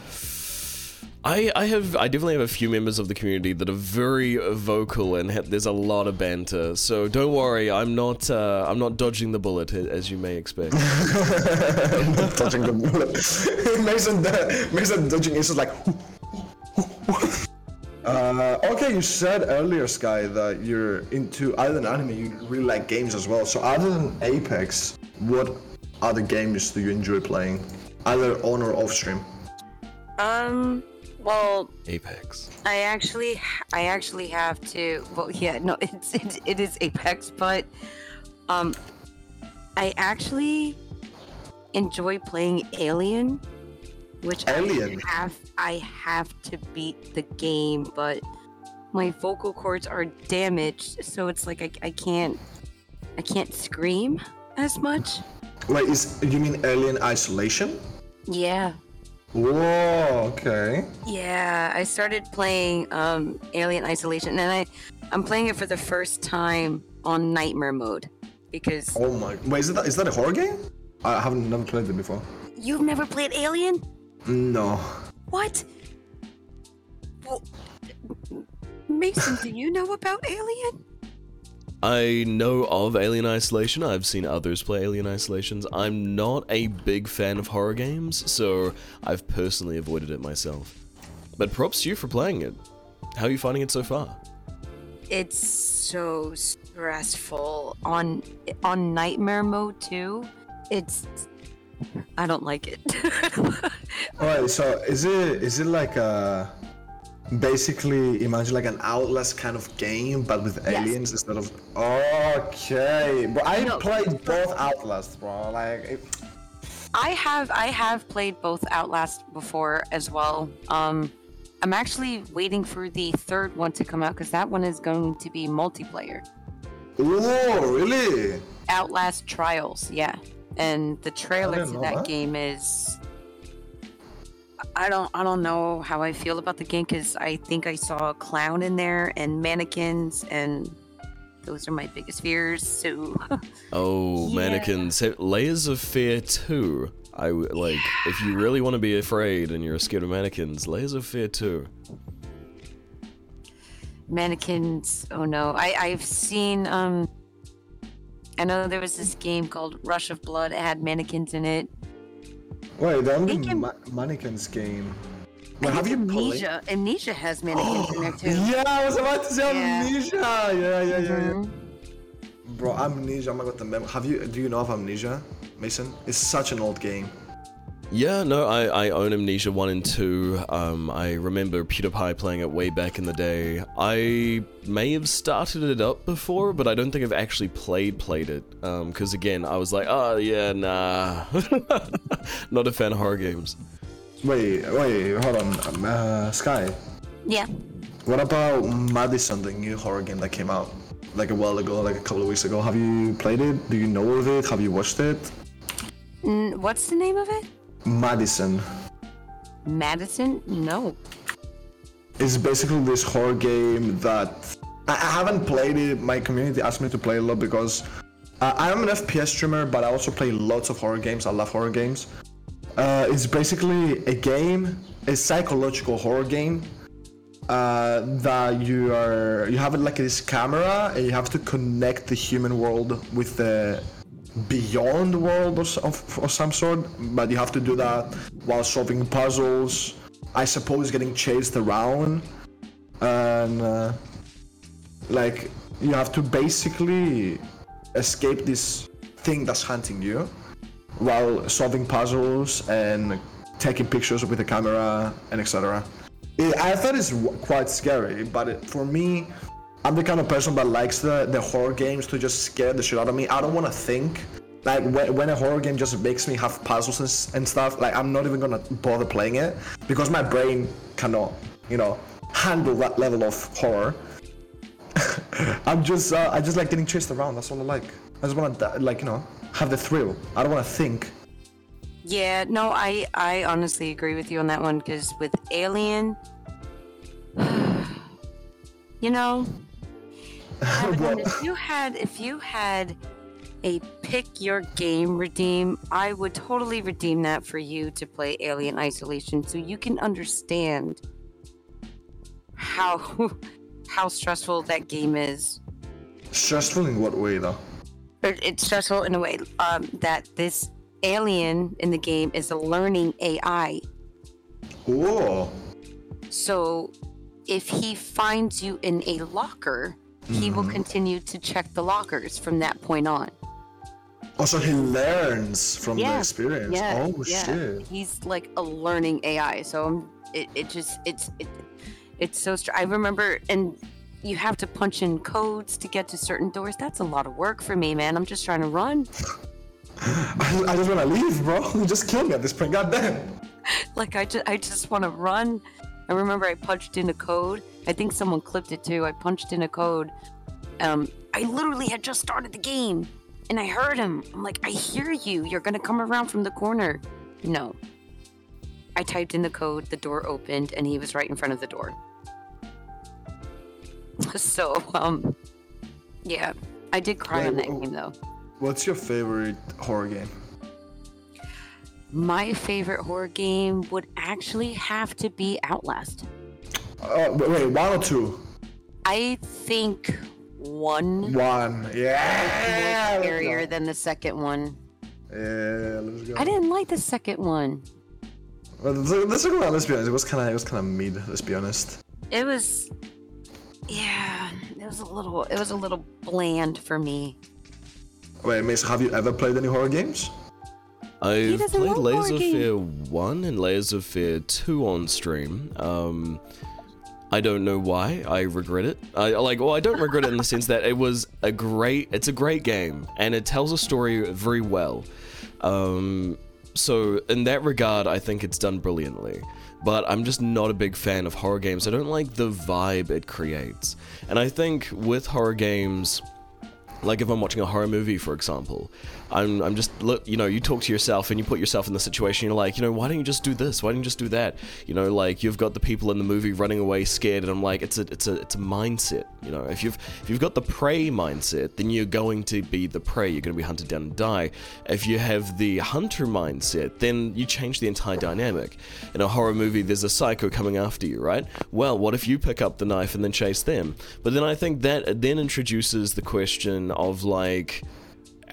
Speaker 1: I, I have I definitely have a few members of the community that are very vocal and ha- there's a lot of banter. So don't worry, I'm not uh, I'm not dodging the bullet as you may expect.
Speaker 2: touching the bullet. Mason, Mason dodging is just like. uh, okay, you said earlier, Sky, that you're into other than anime, you really like games as well. So other than Apex, what other games do you enjoy playing, either on or off stream?
Speaker 3: um. Well,
Speaker 1: Apex.
Speaker 3: I actually, I actually have to. Well, yeah, no, it's it, it is Apex, but um, I actually enjoy playing Alien, which
Speaker 2: Alien?
Speaker 3: I have I have to beat the game, but my vocal cords are damaged, so it's like I, I can't I can't scream as much.
Speaker 2: Wait, is you mean Alien Isolation?
Speaker 3: Yeah,
Speaker 2: Whoa, okay.
Speaker 3: Yeah, I started playing um, Alien Isolation, and I I'm playing it for the first time on Nightmare mode because
Speaker 2: Oh my. Wait, is that is that a horror game? I haven't never played it before.
Speaker 3: you've never played Alien.
Speaker 2: No.
Speaker 3: What? Well, Mason, do you know about Alien?
Speaker 1: I know of Alien Isolation. I've seen others play Alien Isolations. I'm not a big fan of horror games, so I've personally avoided it myself. But props to you for playing it. How are you finding it so far?
Speaker 3: It's so stressful on on Nightmare mode too. It's I don't like it.
Speaker 2: Alright, so is it is it like a basically imagine like an Outlast kind of game but with
Speaker 3: Yes.
Speaker 2: aliens instead of Okay. But I
Speaker 3: No.
Speaker 2: played both Outlast, bro. Like it,
Speaker 3: I have I have played both Outlast before as well. Um, I'm actually waiting for the third one to come out because that one is going to be multiplayer.
Speaker 2: Whoa, really?
Speaker 3: Outlast Trials, yeah. And the trailer to that
Speaker 2: that.
Speaker 3: game is I don't I don't know how I feel about the game cuz I think I saw a clown in there and mannequins and those are my biggest fears. So
Speaker 1: Oh,
Speaker 3: Yeah.
Speaker 1: mannequins. Layers of Fear 2. I w- like if you really want to be afraid and you're scared of mannequins, Layers of Fear too.
Speaker 3: mannequins, oh no. I I've seen um I know there was this game called Rush of Blood. It had mannequins in it.
Speaker 2: Wait, the only
Speaker 3: They can-
Speaker 2: ma- mannequins game. Wait, have you played?
Speaker 3: Amnesia. Amnesia has mannequins in there too.
Speaker 2: Yeah, I was about to say
Speaker 3: Yeah.
Speaker 2: Amnesia. Yeah, yeah, yeah, yeah.
Speaker 3: Mhm.
Speaker 2: Bro, Amnesia. Oh my god, the mem- Have you? Do you know of Amnesia, Mason? It's such an old game.
Speaker 1: Yeah, no, I, I own Amnesia 1 and 2. Um, I remember PewDiePie playing it way back in the day. I may have started it up before, but I don't think I've actually played played it. Um, because again, I was like, oh yeah, nah. Not a fan of horror games.
Speaker 2: Wait, wait, hold on. Um, uh, Sky.
Speaker 3: Yeah.
Speaker 2: What about Madison, the new horror game that came out like a while ago, like a couple of weeks ago? Have you played it? Do you know of it? Have you watched it?
Speaker 3: N- what's the name of it?
Speaker 2: Madison.
Speaker 3: Madison? No.
Speaker 2: It's basically this horror game that I haven't played it. My community asked me to play a lot because uh, I am an FPS streamer, but I also play lots of horror games. I love horror games. Uh, it's basically a game, a psychological horror game uh, that you are you have like this camera and you have to connect the human world with the beyond world or, of, of some sort but you have to do that while solving puzzles i suppose getting chased around and uh, like you have to basically escape this thing that's hunting you while solving puzzles and taking pictures with the camera and etc. I thought it's quite scary, but it, for me, I'm the kind of person that likes the, the horror games to just scare the shit out of me. I don't want to think. Like when, when a horror game just makes me have puzzles and, and stuff, like I'm not even gonna bother playing it because my brain cannot, you know, handle that level of horror. I'm just, uh, I just like getting chased around. That's all I like. I just want to, like, you know, have the thrill. I don't want to think.
Speaker 3: Yeah, no, I I honestly agree with you on that one because with Alien, you know, Evan, if you had if you had a pick your game redeem, I would totally redeem that for you to play Alien Isolation so you can understand how how stressful that game is.
Speaker 2: Stressful in what way, though?
Speaker 3: It's stressful in a way um, that this alien in the game is a learning AI.
Speaker 2: Whoa.
Speaker 3: So if he finds you in a locker, he will mm-hmm. continue to check the lockers from that point on.
Speaker 2: Oh, so he learns from the experience.
Speaker 3: Yeah,
Speaker 2: oh
Speaker 3: yeah.
Speaker 2: shit.
Speaker 3: He's like a learning AI. So it, it just it's it, it's so str- I remember and you have to punch in codes to get to certain doors. That's a lot of work for me, man. I'm just trying to run.
Speaker 2: I, I just want to leave, bro. You just kill me at this point. God damn.
Speaker 3: Like I just I just want to run. I remember I punched in a code. I think someone clipped it too. I punched in a code. Um, I literally had just started the game, and I heard him. I'm like, I hear you. You're gonna come around from the corner. No. I typed in the code, the door opened, and he was right in front of the door. So, um, yeah, I did cry
Speaker 2: Wait,
Speaker 3: on that game though.
Speaker 2: What's your favorite horror game?
Speaker 3: My favorite horror game would actually have to be Outlast.
Speaker 2: Uh, wait, wait, one or two?
Speaker 3: I think one
Speaker 2: One. Yeah.
Speaker 3: scarier than the second one.
Speaker 2: Yeah, let's go.
Speaker 3: I didn't like the second one.
Speaker 2: Well, the, the second one, let's be honest, it was kind of it was kind of mid. Let's be honest.
Speaker 3: It was, yeah, it was a little, it was a little bland for me.
Speaker 2: Wait, Miss, have you ever played any horror games?
Speaker 1: I've played Layers of. Fear 1 and Layers of Fear 2 on stream. Um, I don't know why. I regret it. I like. Well, I don't regret it in the sense that it was a great. It's a great game, and it tells a story very well. Um, so in that regard, I think it's done brilliantly. But I'm just not a big fan of horror games. I don't like the vibe it creates, and I think with horror games like if I'm watching a horror movie, for example, I'm I'm just look, you know, you talk to yourself and you put yourself in the situation. You're like, you know, why don't you just do this? Why don't you just do that? You know, like you've got the people in the movie running away scared, and I'm like, it's a it's a it's a mindset. You know, if you've if you've got the prey mindset, then you're going to be the prey. You're going to be hunted down and die. If you have the hunter mindset, then you change the entire dynamic. In a horror movie, there's a psycho coming after you, right? Well, what if you pick up the knife and then chase them? But then I think that then introduces the question of like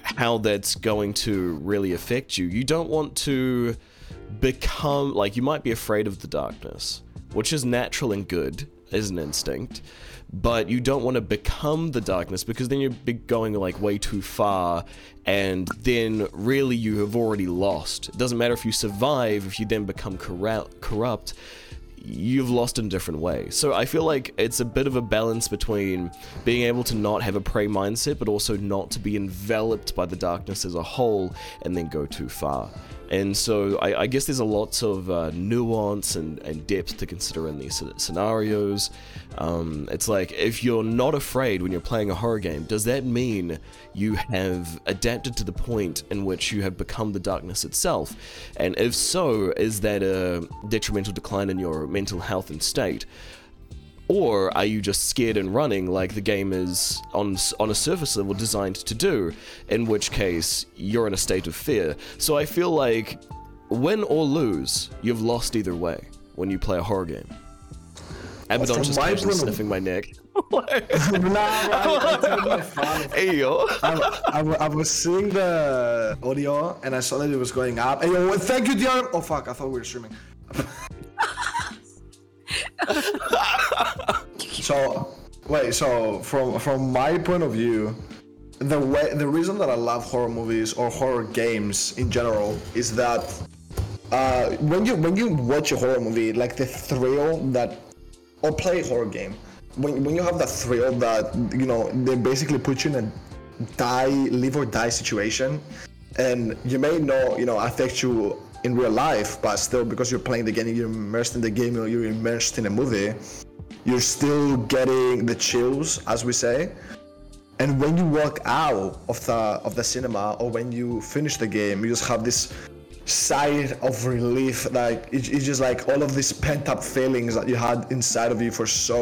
Speaker 1: how that's going to really affect you. You don't want to become like you might be afraid of the darkness, which is natural and good as an instinct, but you don't want to become the darkness because then you're going like way too far and then really you have already lost. It doesn't matter if you survive if you then become corrupt corrupt you've lost in different way. So I feel like it's a bit of a balance between being able to not have a prey mindset, but also not to be enveloped by the darkness as a whole and then go too far. And so I, I guess there's a lots of uh, nuance and, and depth to consider in these scenarios. Um, it's like if you're not afraid when you're playing a horror game, does that mean you have adapted to the point in which you have become the darkness itself? And if so, is that a detrimental decline in your mental health and state? Or are you just scared and running like the game is on on a surface level designed to do? In which case you're in a state of fear. So I feel like win or lose, you've lost either way when you play a horror game. Abaddon just casually sniffing my neck. hey yo.
Speaker 2: I, I, I was seeing the audio and I saw that it was going up. And yo, thank you, dear. Oh fuck! I thought we were streaming. so wait, so from from my point of view, the way the reason that I love horror movies or horror games in general is that uh, when you when you watch a horror movie, like the thrill that or play a horror game, when when you have that thrill that you know they basically put you in a die live or die situation, and you may not you know affect you in real life, but still because you're playing the game, you're immersed in the game, or you're immersed in a movie, you're still getting the chills, as we say. And when you walk out of the of the cinema or when you finish the game, you just have this sigh of relief. Like it- it's just like all of these pent up feelings that you had inside of you for so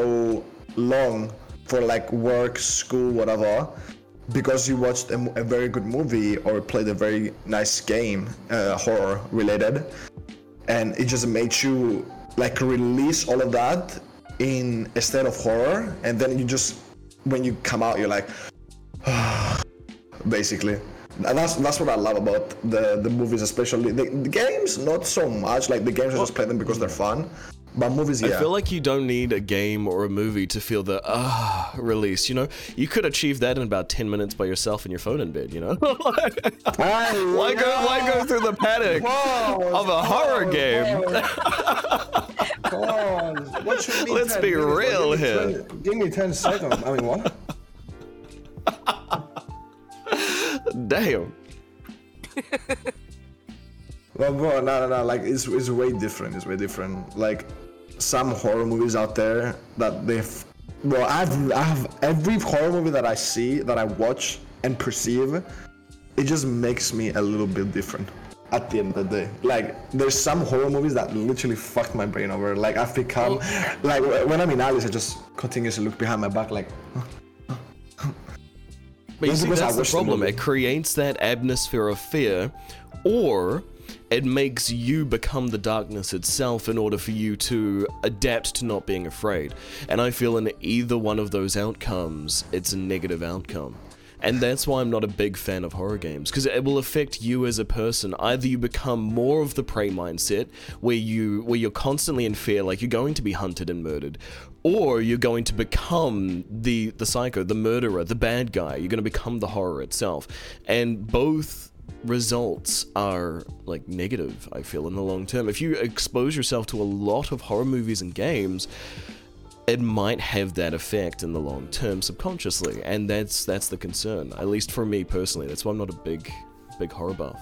Speaker 2: long, for like work, school, whatever, because you watched a very good movie or played a very nice game, uh, horror related, and it just made you like release all of that in a state of horror, and then you just when you come out, you're like basically. And that's that's what I love about the the movies, especially the, the games. Not so much like the games. I just play them because they're fun, but movies, yeah.
Speaker 1: I feel like you don't need a game or a movie to feel the ah release. You know, you could achieve that in about ten minutes by yourself in your phone in bed. You know,
Speaker 2: Why
Speaker 1: why go why go through the panic of a horror game?
Speaker 2: Come on. What should mean
Speaker 1: Let's be
Speaker 2: minutes? Like,
Speaker 1: real
Speaker 2: give me
Speaker 1: here.
Speaker 2: 20 give me 10 seconds. I mean, what?
Speaker 1: Damn.
Speaker 2: Well, bro, no, no, no. Like, it's, it's way different. It's way different. Like, some horror movies out there that they've. Well, I've, I have every horror movie that I see, that I watch and perceive, it just makes me a little bit different. at the end of the day. Like, there's some horror movies that literally fucked my brain over. Like, I've become, like, when I'm in Alice, I just continuously look behind my back, like,
Speaker 1: But you see, that's the
Speaker 2: watched the
Speaker 1: problem. It creates that atmosphere of fear, or it makes you become the darkness itself in order for you to adapt to not being afraid. And I feel in either one of those outcomes, it's a negative outcome. And that's why I'm not a big fan of horror games, because it will affect you as a person. Either you become more of the prey mindset, where you where you're constantly in fear, like you're going to be hunted and murdered, or you're going to become the the psycho, the murderer, the bad guy. You're going to become the horror itself, and both results are like negative. I feel in the long term. If you expose yourself to a lot of horror movies and games, it might have that effect in the long term subconsciously, and that's that's the concern. At least for me personally, that's why I'm not a big big horror buff.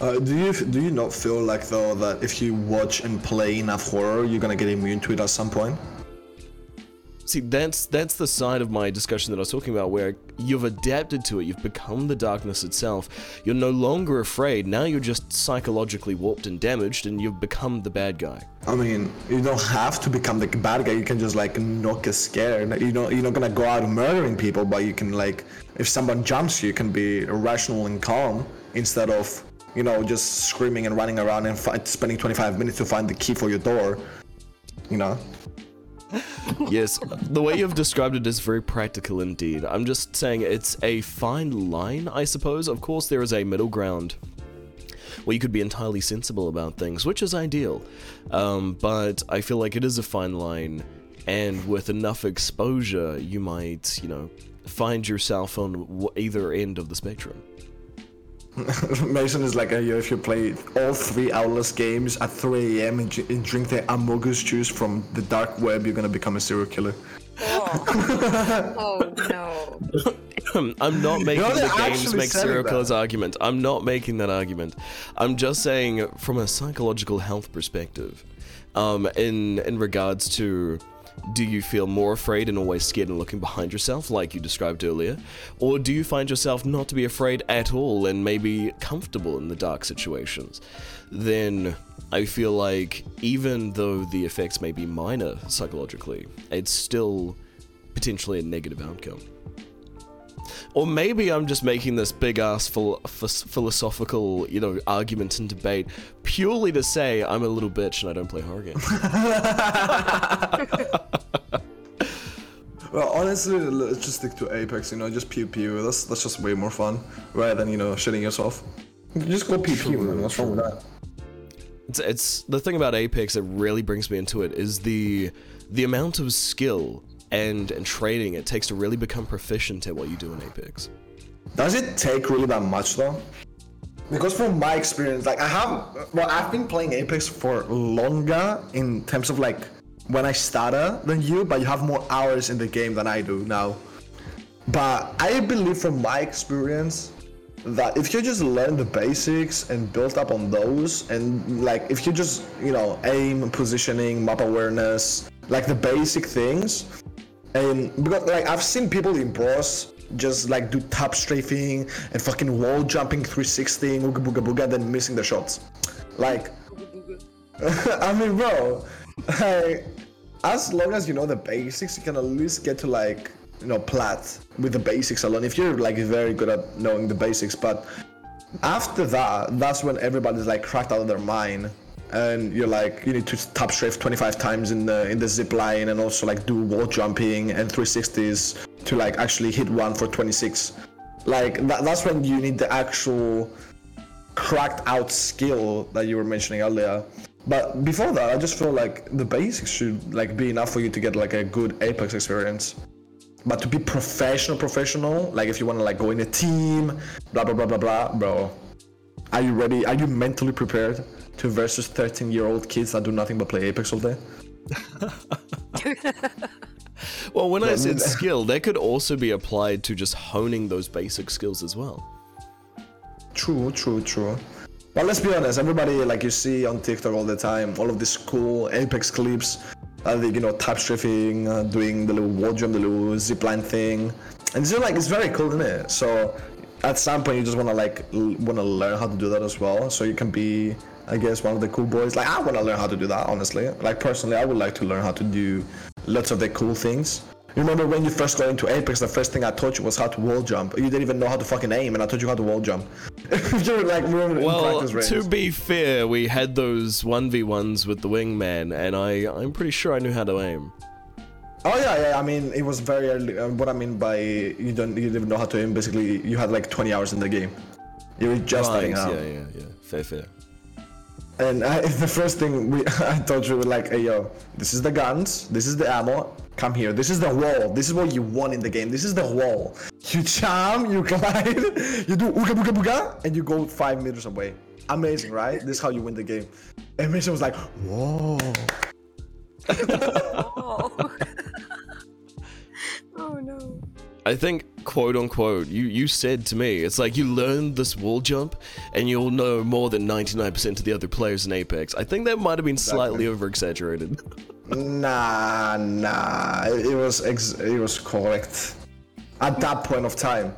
Speaker 2: Uh, do you do you not feel like though that if you watch and play enough horror, you're gonna get immune to it at some point?
Speaker 1: See, that's that's the side of my discussion that I was talking about, where you've adapted to it, you've become the darkness itself. You're no longer afraid. Now you're just psychologically warped and damaged, and you've become the bad guy.
Speaker 2: I mean, you don't have to become the bad guy. You can just like not get scared. You know, you're not gonna go out murdering people, but you can like, if someone jumps you, can be rational and calm instead of, you know, just screaming and running around and spending 25 minutes to find the key for your door. You know.
Speaker 1: yes, the way you've described it is very practical indeed. I'm just saying it's a fine line, I suppose. Of course, there is a middle ground where you could be entirely sensible about things, which is ideal. Um, but I feel like it is a fine line, and with enough exposure, you might, you know, find yourself on either end of the spectrum.
Speaker 2: Mason is like, if you play all three Outlast games at 3 a.m. and, and drink the Amogus juice from the dark web, you're gonna become a serial killer.
Speaker 4: Oh, oh no.
Speaker 1: I'm not making
Speaker 2: You're
Speaker 1: the games make serial
Speaker 2: that.
Speaker 1: killers argument. I'm not making that argument. I'm just saying from a psychological health perspective, um, in in regards to do you feel more afraid and always scared and looking behind yourself like you described earlier? Or do you find yourself not to be afraid at all and maybe comfortable in the dark situations? Then i feel like even though the effects may be minor psychologically it's still potentially a negative outcome or maybe I'm just making this big ass phil- phis- philosophical, you know, argument and debate purely to say I'm a little bitch and I don't play horror games.
Speaker 2: Well, honestly, let's just stick to Apex. You know, just pew pew. That's that's just way more fun, rather than you know shitting yourself. Just go pew pew. Man. What's wrong with that?
Speaker 1: It's, it's the thing about Apex that really brings me into it is the the amount of skill and and training it takes to really become proficient at what you do in Apex.
Speaker 2: Does it take really that much though? Because from my experience, like I have, well, I've been playing Apex for longer in terms of like when I started than you, but you have more hours in the game than I do now. But I believe from my experience that if you just learn the basics and build up on those, and like if you just, you know, aim, positioning, map awareness, like the basic things, and because like I've seen people in bros just like do tap strafing and fucking wall jumping 360 ooga booga booga then missing the shots. Like I mean bro, like, as long as you know the basics you can at least get to like you know plat with the basics alone if you're like very good at knowing the basics but after that that's when everybody's like cracked out of their mind and you're like you need to tap strafe 25 times in the in the zip line and also like do wall jumping and 360s to like actually hit one for 26 like that, that's when you need the actual cracked out skill that you were mentioning earlier. But before that i just feel like the basics should like be enough for you to get like a good apex experience. But to be professional professional like if you want to like go in a team blah blah blah blah blah bro are you ready? Are you mentally prepared to versus 13 year old kids that do nothing but play apex all day
Speaker 1: Well, when I said skill, that could also be applied to just honing those basic skills as well.
Speaker 2: True, true, true. But let's be honest, everybody like you see on TikTok all the time, all of these cool Apex clips, uh, the, you know, tap strafing, uh, doing the little wall jump, the little zipline thing, and so like it's very cool, isn't it? So at some point you just want to like l- want to learn how to do that as well, so you can be, I guess, one of the cool boys. Like I want to learn how to do that. Honestly, like personally, I would like to learn how to do lots of the cool things. You remember when you first got into Apex, the first thing I taught you was how to wall jump. You didn't even know how to fucking aim, and I taught you how to wall jump. you were like, we were in
Speaker 1: Well,
Speaker 2: practice
Speaker 1: to be fair, we had those 1v1s with the wingman, and I, I'm pretty sure I knew how to aim.
Speaker 2: Oh yeah, yeah. I mean, it was very early. Uh, what I mean by you don't, you didn't know how to aim. Basically, you had like 20 hours in the game. You were just
Speaker 1: right,
Speaker 2: starting out.
Speaker 1: yeah, yeah, yeah. Fair, fair.
Speaker 2: And I, the first thing we, I told you, was like, hey yo, this is the guns, this is the ammo. Come here. This is the wall. This is what you want in the game. This is the wall. You charm, you glide, you do ooga booga booga, and you go five meters away. Amazing, right? This is how you win the game. And Mason was like, whoa.
Speaker 5: Oh. oh no.
Speaker 1: I think, quote unquote, you, you said to me, it's like you learned this wall jump and you'll know more than 99% of the other players in Apex. I think that might have been slightly over exaggerated.
Speaker 2: Nah, nah. It, was ex- it was correct at that point of time.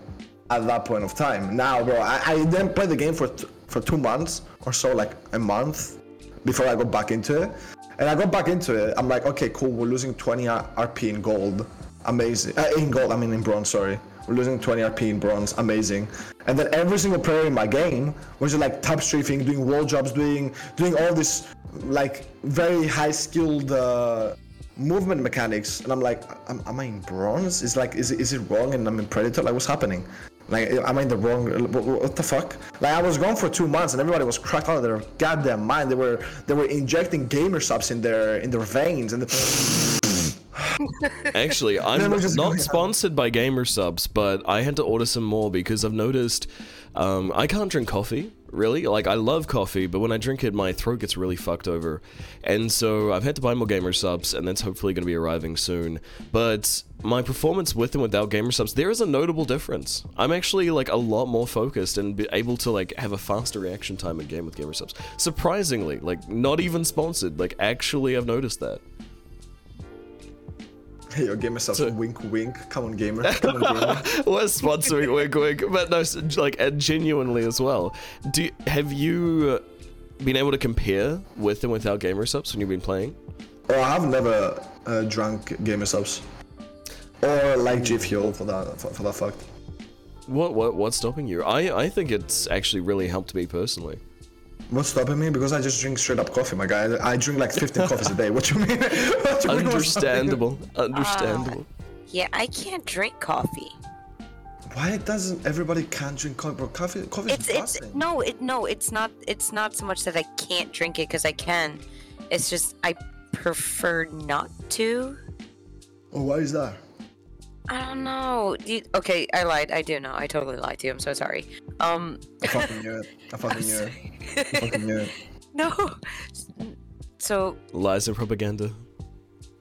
Speaker 2: At that point of time. Now, bro, I, I didn't play the game for t- for two months or so, like a month, before I got back into it. And I got back into it. I'm like, okay, cool. We're losing 20 RP in gold. Amazing. Uh, in gold, I mean in bronze. Sorry. We're losing 20 RP in bronze. Amazing. And then every single player in my game was just like tap strafing, doing wall jobs, doing doing all this like very high skilled uh, movement mechanics. And I'm like, am, am I in bronze? Is like, is it, is it wrong? And I'm in predator. Like, what's happening? Like, am I in the wrong? What, what the fuck? Like, I was gone for two months, and everybody was cracked out of their goddamn mind. They were they were injecting Gamer Supps in their in their veins, and
Speaker 1: Actually, I'm not sponsored by Gamer Supps, but I had to order some more because I've noticed um, I can't drink coffee. Really, like I love coffee, but when I drink it, my throat gets really fucked over, and so I've had to buy more Gamer Supps, and that's hopefully going to be arriving soon. But my performance with and without Gamer Supps, there is a notable difference. I'm actually like a lot more focused and be able to like have a faster reaction time in game with Gamer Supps. Surprisingly, like not even sponsored, like actually I've noticed that.
Speaker 2: hey, yo, Gamer Supps,
Speaker 1: So-
Speaker 2: wink, wink. Come on, gamer. Come on, gamer.
Speaker 1: was sponsoring wink wink but no like and genuinely as well do have you uh, been able to compare with and without Gamer Supps when you've been playing
Speaker 2: Oh, I've never uh, drunk Gamer Supps, or like G Fuel for that for, for that fact.
Speaker 1: what what what's stopping you i i think it's actually really helped me personally
Speaker 2: What's stopping me? Because I just drink straight up coffee, my guy. I drink like 15 coffees a day. What you mean? What you mean what's stopping me?
Speaker 1: understandable uh, understandable
Speaker 3: Yeah, I can't drink coffee.
Speaker 2: Why doesn't everybody can't drink coffee? Bro, coffee, coffee
Speaker 3: It's
Speaker 2: is
Speaker 3: it's no, it no, it's not. It's not so much that I can't drink it because I can. It's just I prefer not to.
Speaker 2: Oh, why is that?
Speaker 3: I don't know. You- okay, I lied. I do know. I totally lied to you. I'm so sorry. Um,
Speaker 2: I fucking knew it. I fucking knew it. I fucking knew it.
Speaker 3: no. So
Speaker 1: lies and propaganda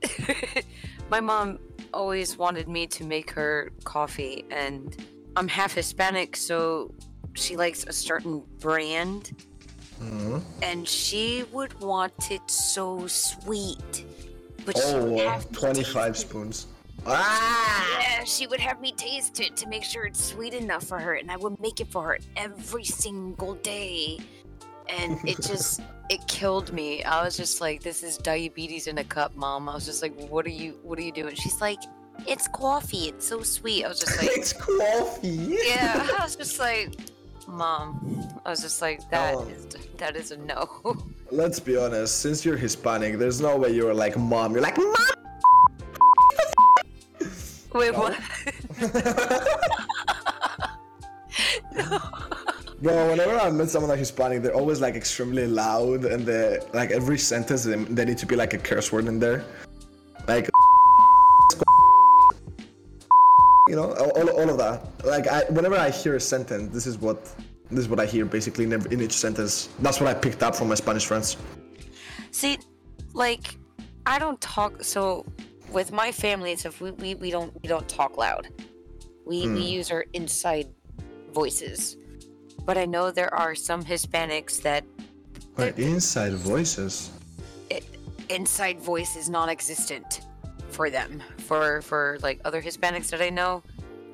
Speaker 3: my mom always wanted me to make her coffee, and I'm half Hispanic, so she likes a certain brand,
Speaker 2: Mm-hmm.
Speaker 3: and she would want it so sweet. But she would
Speaker 2: Oh,
Speaker 3: have
Speaker 2: 25
Speaker 3: taste
Speaker 2: spoons. Ah!
Speaker 3: Yeah, she would have me taste it to make sure it's sweet enough for her, and I would make it for her every single day. And it just it killed me. I was just like, "This is diabetes in a cup, mom." I was just like, "What are you What are you doing?" She's like, "It's coffee. It's so sweet." I was just like,
Speaker 2: it's coffee.
Speaker 3: "Yeah." I was just like, "Mom," I was just like, "That
Speaker 2: Oh.
Speaker 3: is that is a no."
Speaker 2: Let's be honest. Since you're Hispanic, there's no way you're like mom. You're like mom.
Speaker 3: Wait, what?
Speaker 2: Bro, whenever I meet someone like Hispanic, they're always like extremely loud, and they like every sentence they, they need to be like a curse word in there, like you know, all, all of that. Like I, whenever I hear a sentence, this is what this is what I hear basically in, every, in each sentence. That's what I picked up from my Spanish friends.
Speaker 3: See, like, I don't talk. So, with my family and stuff, we, we, we don't we don't talk loud. We we use our inside voices. But I know there are some Hispanics that
Speaker 2: Wait, inside voices.
Speaker 3: it, inside voice is non-existent for them. For for like other Hispanics that I know,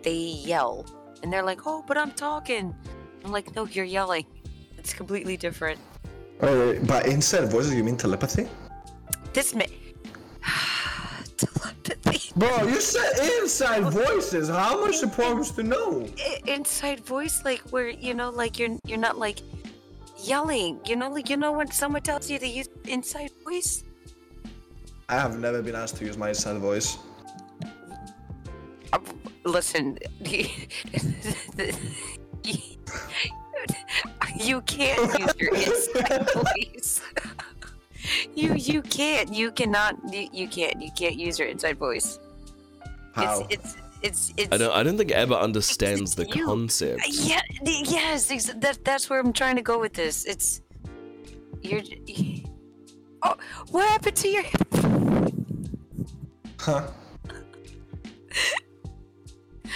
Speaker 3: they yell And they're like, "Oh, but I'm talking." I'm like, "No, you're yelling. It's completely different."
Speaker 2: Uh, but inside voices, you mean telepathy?
Speaker 3: This ma- telepathy.
Speaker 2: Bro, you said inside voices. How am I supposed to know?
Speaker 3: Inside voice, like where you know, like you're you're not like yelling. You know, like you know when someone tells you to use inside voice.
Speaker 2: I have never been asked to use my inside voice.
Speaker 3: Uh, listen, you can't use your inside voice. you you can't. You cannot. You, you can't. You can't use your inside voice.
Speaker 2: How?
Speaker 3: It's it's it's it's.
Speaker 1: I don't. I don't think Ebba understands the
Speaker 3: you.
Speaker 1: concept.
Speaker 3: Uh, yeah. Yes. ex- That that's where I'm trying to go with this. It's you're. Oh, what happened to your?
Speaker 2: Huh?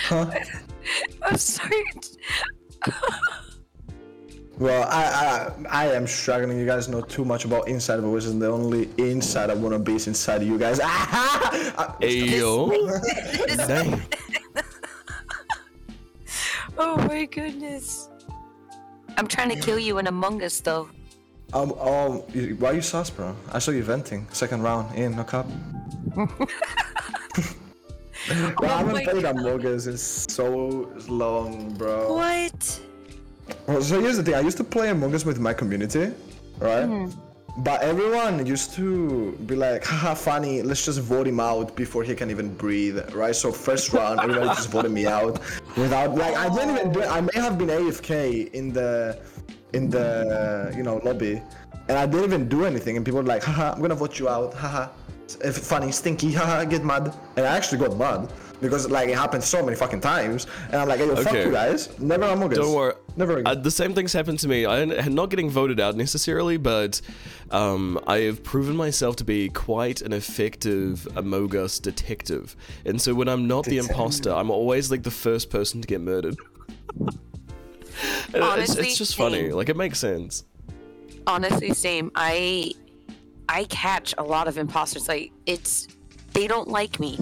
Speaker 2: Huh?
Speaker 3: I'm sorry.
Speaker 2: Well, I, I I am struggling. You guys know too much about inside voices. and The only inside I wanna be is inside you guys. Ah!
Speaker 1: Ayo. Dang.
Speaker 3: Oh my goodness. I'm trying to kill you in Among Us though.
Speaker 2: Um, um, you- why you sus, bro? I saw you venting. Second round in, no cap. bro, I haven't
Speaker 3: my
Speaker 2: played Among Us in so long, bro.
Speaker 3: What?
Speaker 2: Well, so here's the thing. I used to play Among Us with my community, right?
Speaker 3: Mm-hmm.
Speaker 2: But everyone used to be like, haha, funny, let's just vote him out before he can even breathe, right? So first round, everybody just voted me out without, like, I didn't even do it. I may have been AFK in the, in the, you know, lobby, and I didn't even do anything. And people were like, haha, I'm gonna vote you out, haha. If funny, stinky, haha, get mad. And I actually got mad because, like, it happened so many fucking times. And I'm like, hey, yo, fuck you guys. Never Among Us.
Speaker 1: Don't worry.
Speaker 2: Never again.
Speaker 1: Uh, the same things happened to me. I'm not getting voted out necessarily, but um, I have proven myself to be quite an effective Among Us detective. And so when I'm not the imposter, I'm always like the first person to get murdered. And it's, it's just funny. Like it makes sense.
Speaker 3: Honestly, same. I I catch a lot of imposters. Like it's they don't like me.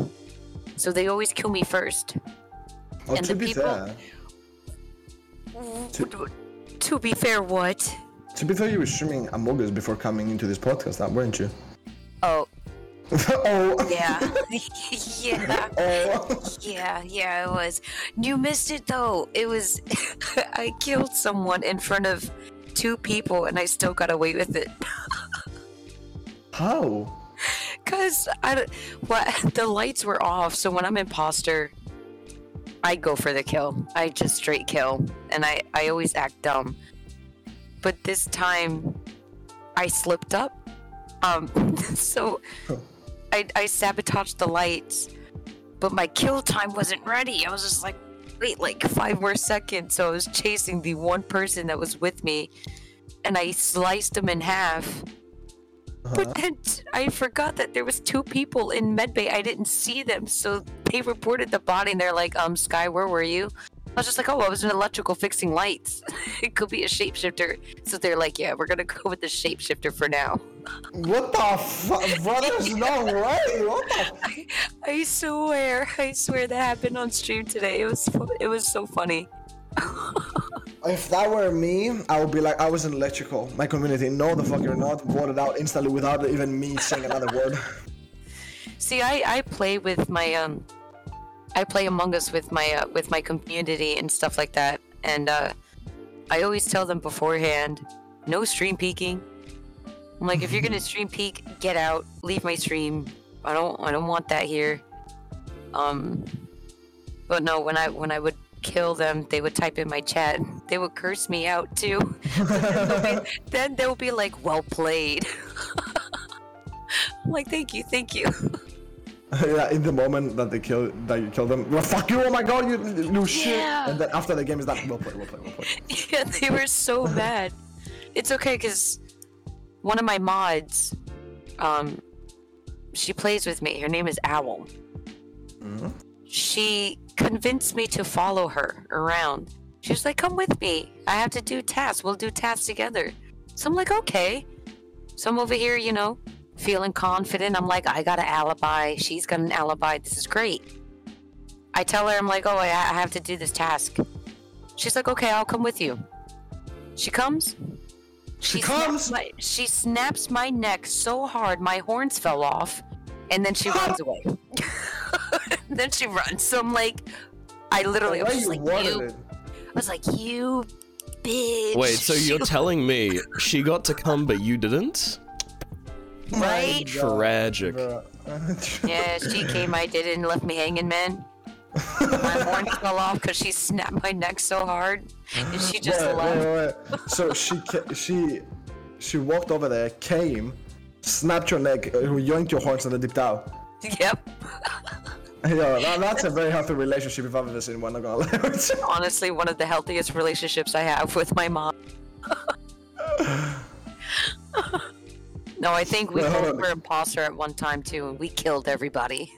Speaker 3: So they always kill me first.
Speaker 2: Oh,
Speaker 3: and
Speaker 2: to
Speaker 3: the
Speaker 2: be
Speaker 3: people-
Speaker 2: fair,
Speaker 3: To, to be fair, what?
Speaker 2: to be fair, you were streaming Among Us before coming into this podcast, now, weren't you?
Speaker 3: Oh,
Speaker 2: oh.
Speaker 3: yeah. yeah.
Speaker 2: Oh.
Speaker 3: Yeah, yeah, it was. You missed it though. It was I killed someone in front of two people and I still got away with it.
Speaker 2: How?
Speaker 3: Cause I what the lights were off, so when I'm imposter, I go for the kill. I just straight kill, and I I always act dumb. But this time, I slipped up. Um, so I I sabotaged the lights, but my kill time wasn't ready. I was just like, wait, like five more seconds. So I was chasing the one person that was with me, and I sliced him in half. But then t- I forgot that there was two people in medbay. I didn't see them, so they reported the body, and they're like, "Um, Sky, where were you?" I was just like, "Oh, I was in electrical fixing lights. it could be a shapeshifter." So they're like, "Yeah, we're gonna go with the shapeshifter for now."
Speaker 2: What the fuck? Bro, there's no way. What the
Speaker 3: I, I swear, I swear that happened on stream today. It was it was so funny.
Speaker 2: If that were me, I would be like, I was in electrical. My community, no, the fuck you're not. Voted out instantly without even me saying another word.
Speaker 3: See, I I play with my um, I play Among Us with my uh, with my community and stuff like that, and uh, I always tell them beforehand, no stream peeking. I'm like, if you're gonna stream peek, get out, leave my stream. I don't I don't want that here. Um, but no, when I when I would kill them, they would type in my chat. They would curse me out too. then, they'll be, then they'll be like, "Well played." I'm like, "Thank you, thank you."
Speaker 2: yeah, in the moment that they kill, that you kill them, well, fuck you, oh my god, you, you shit.
Speaker 3: Yeah.
Speaker 2: And then after the game is done, well played, well played, well played.
Speaker 3: Yeah, they were so mad. It's okay because one of my mods, um, she plays with me. Her name is Owl. Mhm. She convinced me to follow her around. She was like, "Come with me. I have to do tasks. We'll do tasks together." So I'm like, "Okay." So I'm over here, you know, feeling confident. I'm like, "I got an alibi. She's got an alibi. This is great." I tell her I'm like, oh, I, I have to do this task. She's like, okay, I'll come with you. She comes.
Speaker 2: She
Speaker 3: snaps
Speaker 2: comes?
Speaker 3: My, she snaps my neck so hard my horns fell off, and then she runs away. then she runs. So I'm like, I literally, I was just
Speaker 2: you
Speaker 3: like, you.
Speaker 2: it?
Speaker 3: I was like, you bitch.
Speaker 1: Wait, so you're telling me she got to come but you didn't?
Speaker 3: right?
Speaker 1: Tragic.
Speaker 3: Yeah, she came, I did it, and left me hanging, man. My horns fell off because she snapped my neck so hard, and she just
Speaker 2: Wait,
Speaker 3: left.
Speaker 2: wait, wait. So she ca- she she walked over there, came, snapped your neck, uh, yoinked your horns, and then dipped out.
Speaker 3: Yep.
Speaker 2: Yeah, that, that's a very healthy relationship if I've ever seen one. Not gonna lie.
Speaker 3: Honestly, one of the healthiest relationships I have with my mom. no, I think we
Speaker 2: Wait, hold
Speaker 3: both
Speaker 2: on.
Speaker 3: were imposter at one time too, and we killed everybody.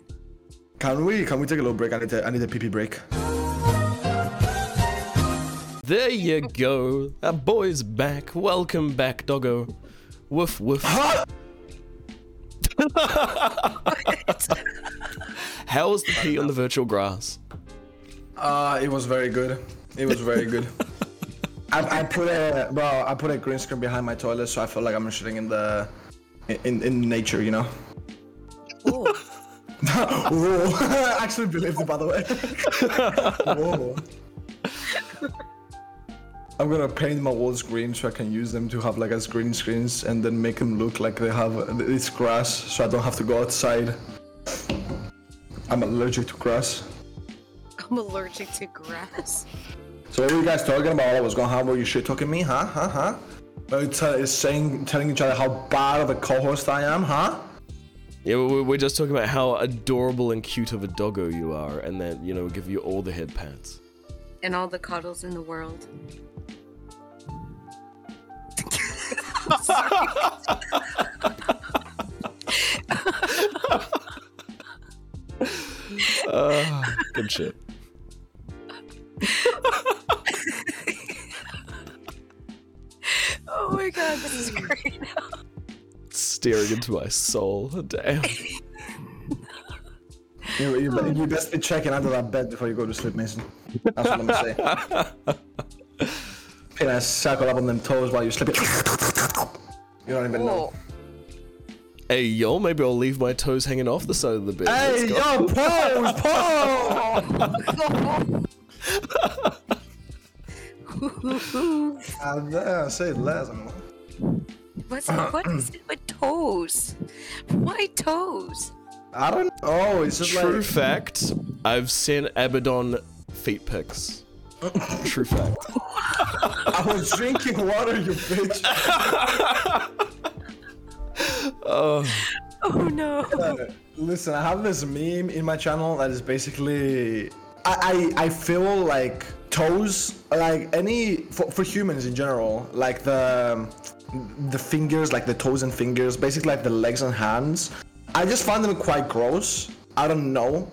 Speaker 2: can we can we take a little break? I need a, I need a pee pee break.
Speaker 1: There you go. That boy's back. Welcome back, doggo. Woof woof. How was the pee on the virtual grass?
Speaker 2: Uh, it was very good. It was very good. I, I put a well, I put a green screen behind my toilet, so I feel like I'm shitting in the in in nature, you know.
Speaker 3: Ooh.
Speaker 2: Whoa! I actually believed it, by the way. Whoa. I'm gonna paint my walls green so I can use them to have like as green screens and then make them look like they have it's grass, so I don't have to go outside. I'm allergic to grass.
Speaker 3: I'm allergic to grass.
Speaker 2: So what were you guys talking about? While I was going, how were you shit talking me? Huh? Huh? Huh? Are you t- saying, telling each other how bad of a co-host I am? Huh?
Speaker 1: Yeah, we- we're just talking about how adorable and cute of a doggo you are, and then, you know, give you all the head pats.
Speaker 3: And all the cuddles in the world.
Speaker 1: Uh, good shit.
Speaker 3: Oh my god, this is great.
Speaker 1: Staring into my soul. Damn.
Speaker 2: You, you, you best be checking under that bed before you go to sleep, Mason. That's what I'm gonna say. Pin a circle up on them toes while you're sleeping. You don't even know.
Speaker 3: Oh,
Speaker 1: Hey, yo, maybe I'll leave my toes hanging off the side of the bed.
Speaker 2: Hey, yo, pose, pose! And uh, say less. I
Speaker 3: What's what is it with toes? Why toes?
Speaker 2: I don't know. It's just
Speaker 1: True
Speaker 2: like
Speaker 1: fact, I've seen Abaddon feet pics. True fact.
Speaker 2: I was drinking water, you bitch.
Speaker 1: Oh,
Speaker 3: Oh no.
Speaker 2: Uh, Listen, I have this meme in my channel that is basically I I, I feel like toes like any for, for humans in general like the the fingers like the toes and fingers basically like the legs and hands I just find them quite gross. I don't know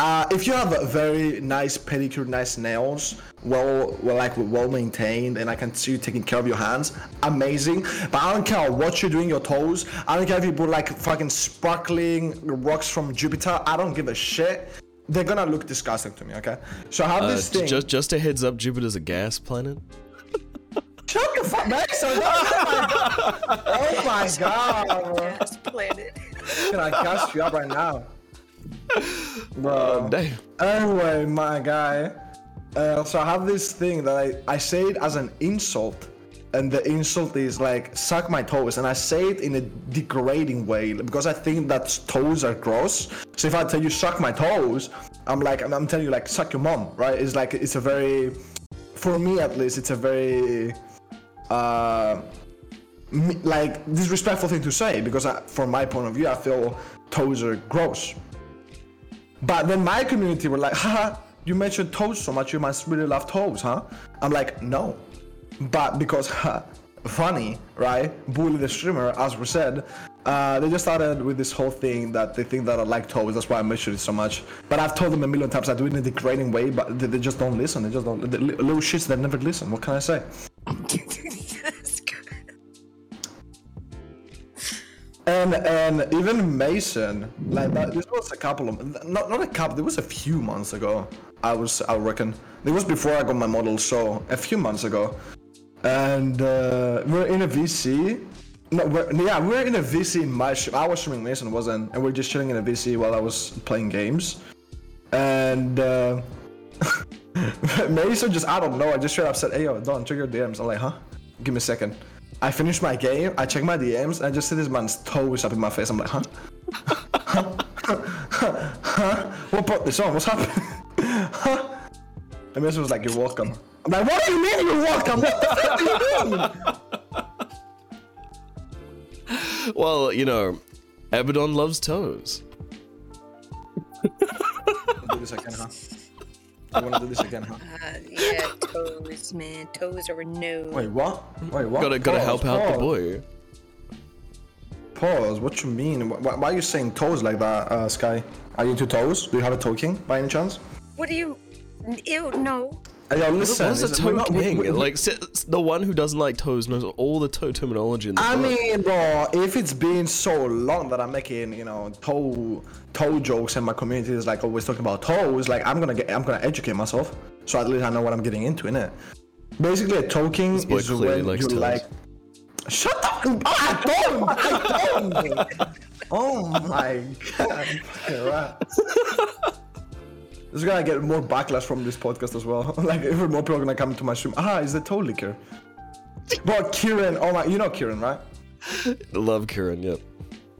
Speaker 2: uh, if you have a very nice pedicure, nice nails, well, well, like well maintained, and I can see you taking care of your hands, amazing. But I don't care what you're doing your toes. I don't care if you put like fucking sparkling rocks from Jupiter. I don't give a shit. They're gonna look disgusting to me. Okay. So I have
Speaker 1: uh,
Speaker 2: this thing.
Speaker 1: just just a heads up, Jupiter's a gas planet.
Speaker 2: Shut the fuck back, son. Oh my god. Oh my god. bro.
Speaker 3: Planet.
Speaker 2: Can I cast you up right now? Bro.
Speaker 1: Damn.
Speaker 2: Anyway, my guy. Uh, so I have this thing that I, I say it as an insult. And the insult is like, suck my toes. And I say it in a degrading way because I think that toes are gross. So if I tell you, suck my toes, I'm like, I'm, I'm telling you, like, suck your mom, right? It's like, it's a very, for me at least, it's a very, uh, like, disrespectful thing to say because I, from my point of view, I feel toes are gross. But then my community were like, haha, you mentioned toes so much, you must really love toes, huh? I'm like, no. But because funny, right? Bully the streamer, as we said, uh, they just started with this whole thing that they think that I like toes. That's why I mentioned it so much. But I've told them a million times I do it in a degrading way, but they, they just don't listen. They just don't. The little shits that never listen. What can I say? and and even Mason, like that. This was a couple of not not a couple. It was a few months ago. I was I reckon it was before I got my model, so a few months ago, and uh, we're in a VC. No, we're, yeah, we're in a VC in my stream. I was streaming, Mason wasn't, and we're just chilling in a VC while I was playing games, and. Uh, Mason just I don't know. I just straight up said, "Hey yo, Don, check your DMs." I'm like, "Huh? Give me a second. I finished my game. I check my DMs. And I just see this man's toes up in my face. I'm like, "Huh? huh? What brought this on? What's happening?" huh? And Mason was like, "You're welcome." I'm like, "What do you mean you're welcome? What the fuck do you mean?"
Speaker 1: Well, you know, Abaddon loves toes.
Speaker 2: I want to do this again, huh?
Speaker 4: Uh, yeah, toes, man. Toes or no.
Speaker 2: Wait, what? Wait, what?
Speaker 1: Gotta gotta
Speaker 2: Pause,
Speaker 1: help out the boy.
Speaker 2: Pause. What you mean? Why, why are you saying toes like that, uh, Sky? Are you into toes? Do you have a toe king by any chance?
Speaker 4: What do you? Ew, no.
Speaker 2: Yo, listen.
Speaker 1: What's a toe
Speaker 2: not-
Speaker 1: king?
Speaker 2: we-
Speaker 1: Like the one who doesn't like toes knows all the toe terminology in the
Speaker 2: I
Speaker 1: book.
Speaker 2: mean, bro, if it's been so long that I'm making, you know, toe toe jokes and my community is like always talking about toes, like I'm gonna get, I'm gonna educate myself, so at least I know what I'm getting into, innit? Basically, a toe king is when you
Speaker 1: toes.
Speaker 2: like. Shut up! Oh, I don't! I don't! oh my god! is gonna get more backlash from this podcast as well. like, even more people are gonna come to my stream. Ah, is the toe liquor? Bro, Kieran, oh my, you know Kieran, right?
Speaker 1: Love Kieran, yep.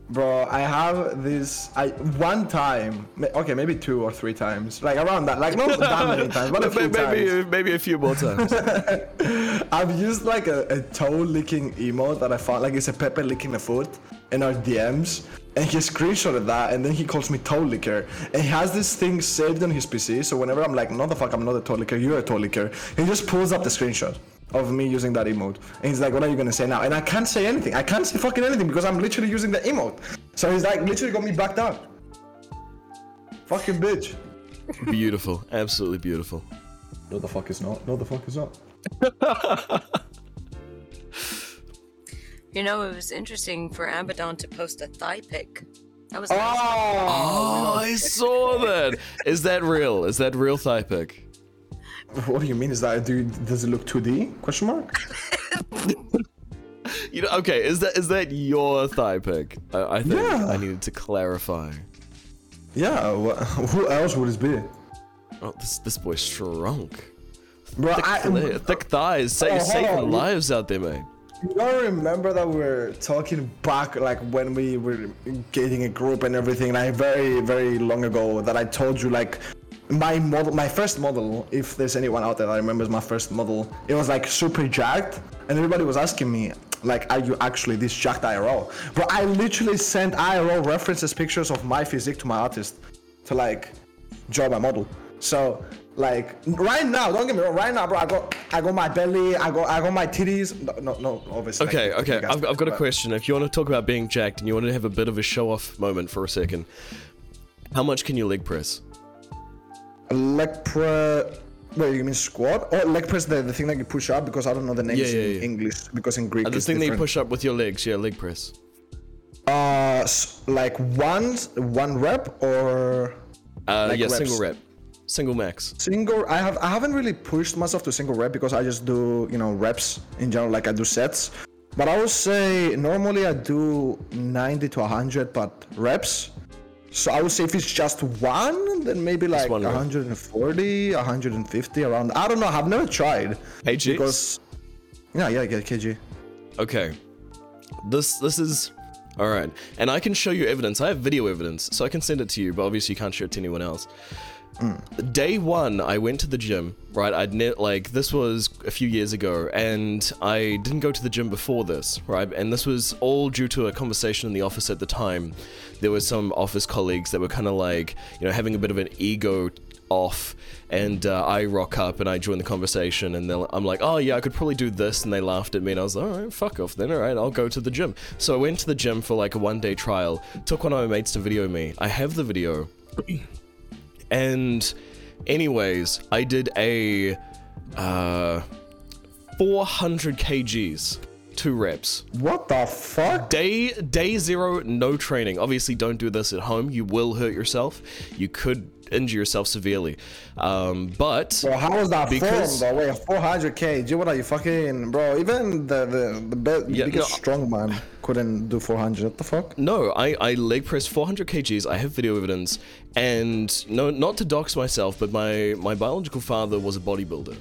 Speaker 2: Bro, I have this. I one time, okay, maybe two or three times, like around that, like not that many times, but a few
Speaker 1: maybe
Speaker 2: times.
Speaker 1: maybe, maybe a few more times.
Speaker 2: I've used like a, a toe licking emote that I found, like it's a Pepe licking a foot in our DMs, and he screenshotted that, and then he calls me toe licker, and he has this thing saved on his PC. So whenever I'm like, no the fuck, I'm not a toe licker, you're a toe licker, he just pulls up the screenshot of me using that emote, and he's like, what are you gonna say now? And I can't say anything. I can't say fucking anything because I'm literally using the emote. So he's like, literally got me backed up. Fucking bitch.
Speaker 1: beautiful, absolutely beautiful.
Speaker 2: No, the fuck is not. No, the fuck is not.
Speaker 4: You know, it was interesting for Abaddon to post a thigh pic. That was
Speaker 2: Oh,
Speaker 4: nice.
Speaker 1: Oh, I saw that. Is that real? Is that real thigh pic?
Speaker 2: what do you mean? Is that do? Does it look 2D? Question mark.
Speaker 1: You know, okay, is that is that your thigh pic? I, I think
Speaker 2: Yeah.
Speaker 1: I needed to clarify.
Speaker 2: Yeah. wha- who else would it be?
Speaker 1: Oh, this this boy's shrunk.
Speaker 2: Bro,
Speaker 1: Thick,
Speaker 2: I,
Speaker 1: thick thighs, sa-
Speaker 2: Oh, hold
Speaker 1: saving lives out there, mate.
Speaker 2: You don't remember that we were talking back, like when we were getting a group and everything, like very, very long ago, that I told you, like, my model, my first model, if there's anyone out there that remembers my first model, it was like super jacked, and everybody was asking me, like, are you actually this jacked IRL? But I literally sent IRL references pictures of my physique to my artist to like draw my model. So like right now, don't get me wrong, right now, bro, I got I got my belly, I got I got my titties. No, no, no obviously.
Speaker 1: Okay,
Speaker 2: like,
Speaker 1: okay. I've, I've got a question. If you want to talk about being jacked and you want to have a bit of a show off moment for a second, how much can you leg press?
Speaker 2: Leg press. Wait, you mean squat or leg press? The, the thing that you push up because I don't know the names
Speaker 1: Yeah, yeah,
Speaker 2: in
Speaker 1: yeah.
Speaker 2: English because in Greek
Speaker 1: Uh,
Speaker 2: it's
Speaker 1: thing that you push up with your legs, yeah, leg press.
Speaker 2: Uh, like one one rep or
Speaker 1: Uh,
Speaker 2: Like
Speaker 1: yeah,
Speaker 2: reps.
Speaker 1: single rep, single max.
Speaker 2: single. I have I haven't really pushed myself to single rep because I just do you know reps in general. Like I do sets, but I would say normally I do 90 to 100, but reps. So I would say if it's just one, then maybe like
Speaker 1: one rep.
Speaker 2: 140, 150 around. I don't know. I've never tried
Speaker 1: KGs?
Speaker 2: because yeah, yeah, get kg.
Speaker 1: Okay. This this is all right, and I can show you evidence. I have video evidence, so I can send it to you. But obviously, you can't show it to anyone else. Day one, I went to the gym. Right, I'd ne- like this was a few years ago, and I didn't go to the gym before this. Right, and this was all due to a conversation in the office at the time. There were some office colleagues that were kind of like, you know, having a bit of an ego off and uh, I rock up and I join the conversation and I'm like, oh yeah, I could probably do this and they laughed at me and I was like, all right, fuck off then, all right, I'll go to the gym. So I went to the gym for like a one day trial, took one of my mates to video me. I have the video. And anyways, I did a uh, 400 kgs two reps.
Speaker 2: What the fuck?
Speaker 1: Day day zero, no training. Obviously, don't do this at home. You will hurt yourself. You could injure yourself severely. Um, but
Speaker 2: how was that
Speaker 1: Because-
Speaker 2: form, bro? Wait, 400 kg. What are you fucking, bro? Even the the the be-
Speaker 1: Yeah,
Speaker 2: biggest
Speaker 1: no.
Speaker 2: strong man couldn't do 400. What the fuck?
Speaker 1: No, I, I leg press 400 kgs. I have video evidence, and no, not to dox myself, but my my biological father was a bodybuilder.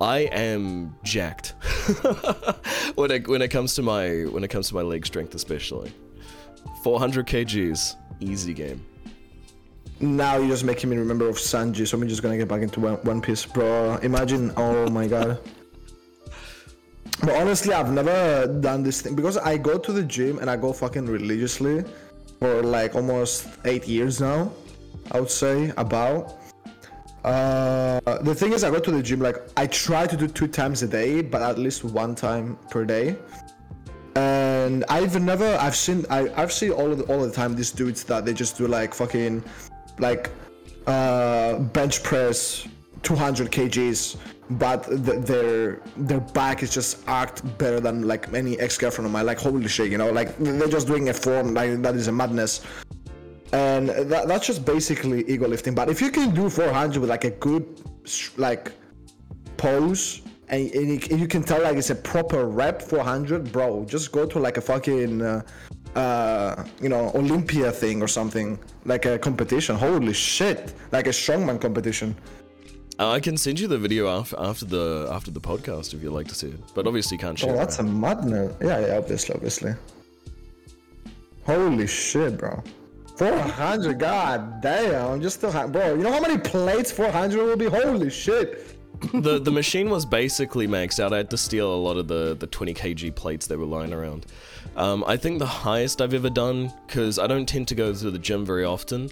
Speaker 1: I am jacked when it when it comes to my when it comes to my leg strength, especially. 400 kgs, easy game.
Speaker 2: Now you're just making me remember of Sanji, so I'm just gonna get back into One, one Piece, bro. Imagine, oh my god. But honestly, I've never done this thing because I go to the gym and I go fucking religiously for like almost eight years now. I would say about. Uh, the thing is, I go to the gym like I try to do two times a day, but at least one time per day. And I've never, I've seen, I, I've seen all the, all the time these dudes that they just do like fucking, like, uh, bench press 200 kgs, but th- their their back is just arched better than like any ex girlfriend of mine. Like holy shit, you know, like they're just doing a form like that is a madness. And that, that's just basically ego lifting. But if you can do 400 with like a good like pose and, and, you, you can tell like it's a proper rep 400 bro just go to like a fucking uh, uh you know olympia thing or something. Like a competition. Holy shit. Like a strongman competition.
Speaker 1: Uh, I can send you the video after after the after the podcast if you'd like to see it, but obviously you can't share.
Speaker 2: oh that's a madness. Yeah yeah obviously obviously. Holy shit bro 400 god damn just still ha- bro you know how many plates 400 will be holy shit
Speaker 1: the the machine was basically maxed out. I had to steal a lot of the the 20 kg plates that were lying around. Um, I think the highest I've ever done, because I don't tend to go to the gym very often,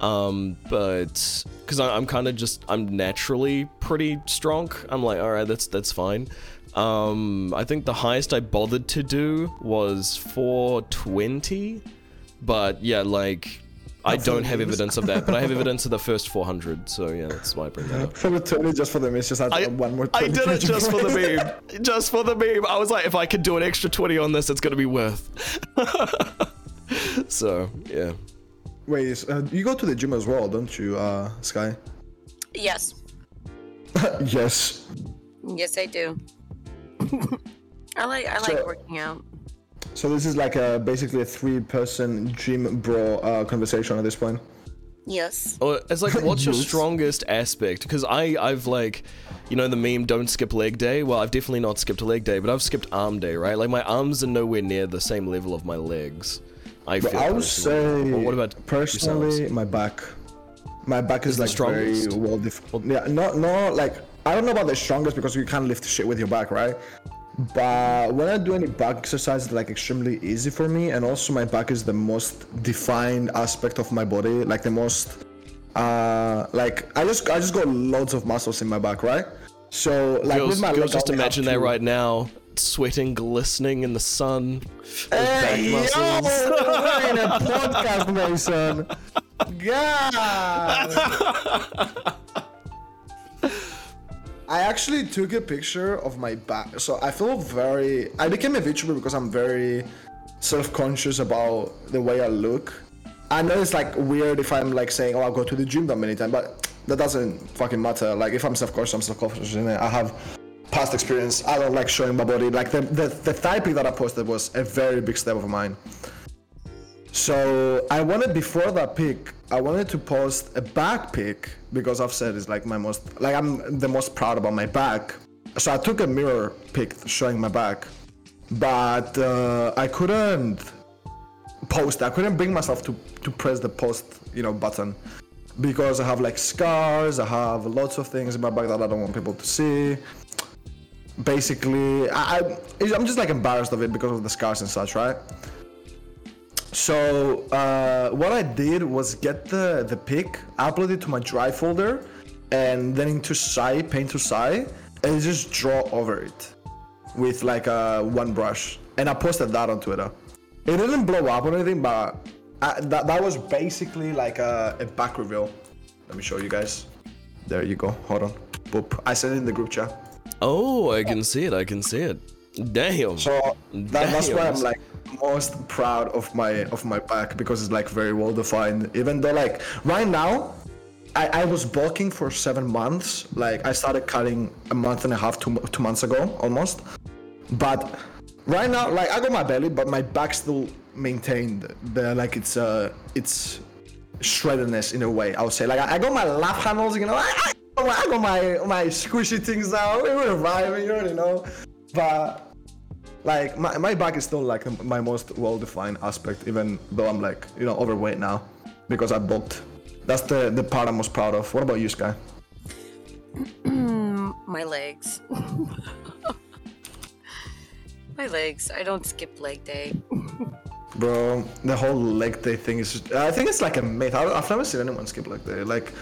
Speaker 1: um, but because I'm kind of just I'm naturally pretty strong. I'm like, all right, that's that's fine. Um, I think the highest I bothered to do was 420, but yeah, like. I don't have evidence of that, but I have evidence of the first 400, so yeah, that's why I bring that up.
Speaker 2: for the 20 just for the miss just
Speaker 1: I,
Speaker 2: one more
Speaker 1: I did it just for the meme. Just for the meme. I was like, if I could do an extra 20 on this, it's going to be worth. so, yeah.
Speaker 2: Wait, uh, you go to the gym as well, don't you, uh, Sky?
Speaker 4: Yes.
Speaker 2: yes.
Speaker 4: Yes, I do. I like I like
Speaker 2: So-
Speaker 4: working out.
Speaker 2: So this is like a basically a three-person gym bro uh, conversation at this point.
Speaker 4: Yes.
Speaker 1: Or it's like, what's your strongest aspect? Because I, I've like, you know, the meme, don't skip leg day. Well, I've definitely not skipped a leg day, but I've skipped arm day, right? Like, my arms are nowhere near the same level of my legs. I
Speaker 2: But
Speaker 1: feel
Speaker 2: I would
Speaker 1: personally.
Speaker 2: say,
Speaker 1: Well, what about
Speaker 2: personally,
Speaker 1: yourselves?
Speaker 2: my back. My back is
Speaker 1: the
Speaker 2: like very
Speaker 1: strongest?
Speaker 2: well defined. Yeah, not not like I don't know about the strongest because you can't lift shit with your back, right? But when I do any back exercise, it's like extremely easy for me, and also my back is the most defined aspect of my body, like the most, uh, like I just I just got loads of muscles in my back, right? So like
Speaker 1: Girls,
Speaker 2: with my
Speaker 1: girls just imagine that right now, sweating, glistening in the sun.
Speaker 2: Hey,
Speaker 1: back muscles.
Speaker 2: we're in a podcast, Mason. God. I actually took a picture of my back, so I feel very. I became a VTuber because I'm very self-conscious about the way I look. I know it's like weird if I'm like saying, "Oh, I'll go to the gym that many times," but that doesn't fucking matter. Like if I'm self-conscious, I'm self-conscious, and I have past experience. I don't like showing my body. Like the the, the thigh pic that I posted was a very big step of mine. So I wanted before that pic, I wanted to post a back pic because I've said it's like my most like I'm the most proud about my back. So I took a mirror pic showing my back, but uh, I couldn't post. I couldn't bring myself to to press the post you know button because I have like scars. I have lots of things in my back that I don't want people to see. Basically, I, I I'm just like embarrassed of it because of the scars and such, right? So uh, what I did was get the the pic, upload it to my drive folder, and then into Sai, PaintTool SAI, and just draw over it with like a one brush. And I posted that on Twitter. It didn't blow up or anything, but I, that that was basically like a, a back reveal. Let me show you guys. There you go. Hold on. Boop. I sent it in the group chat.
Speaker 1: Oh, I can see it. I can see it. Damn.
Speaker 2: So that, that's why I'm like most proud of my of my back because it's like very well defined. Even though like right now, I, I was bulking for seven months. Like I started cutting a month and a half, two, two months ago almost. But right now, like I got my belly, but my back still maintained the like it's uh it's shreddedness in a way. I would say like I, I got my lap handles, you know. I, I, I got my my squishy things now. We were vibing, you already know. But like my, my back is still like my most well-defined aspect, even though I'm like you know overweight now because I bulked. That's the the part I'm most proud of. What about you, Sky?
Speaker 4: My legs. My legs. I don't skip leg day.
Speaker 2: Bro, the whole leg day thing is. I think it's like a myth. I, I've never seen anyone skip leg day. Like,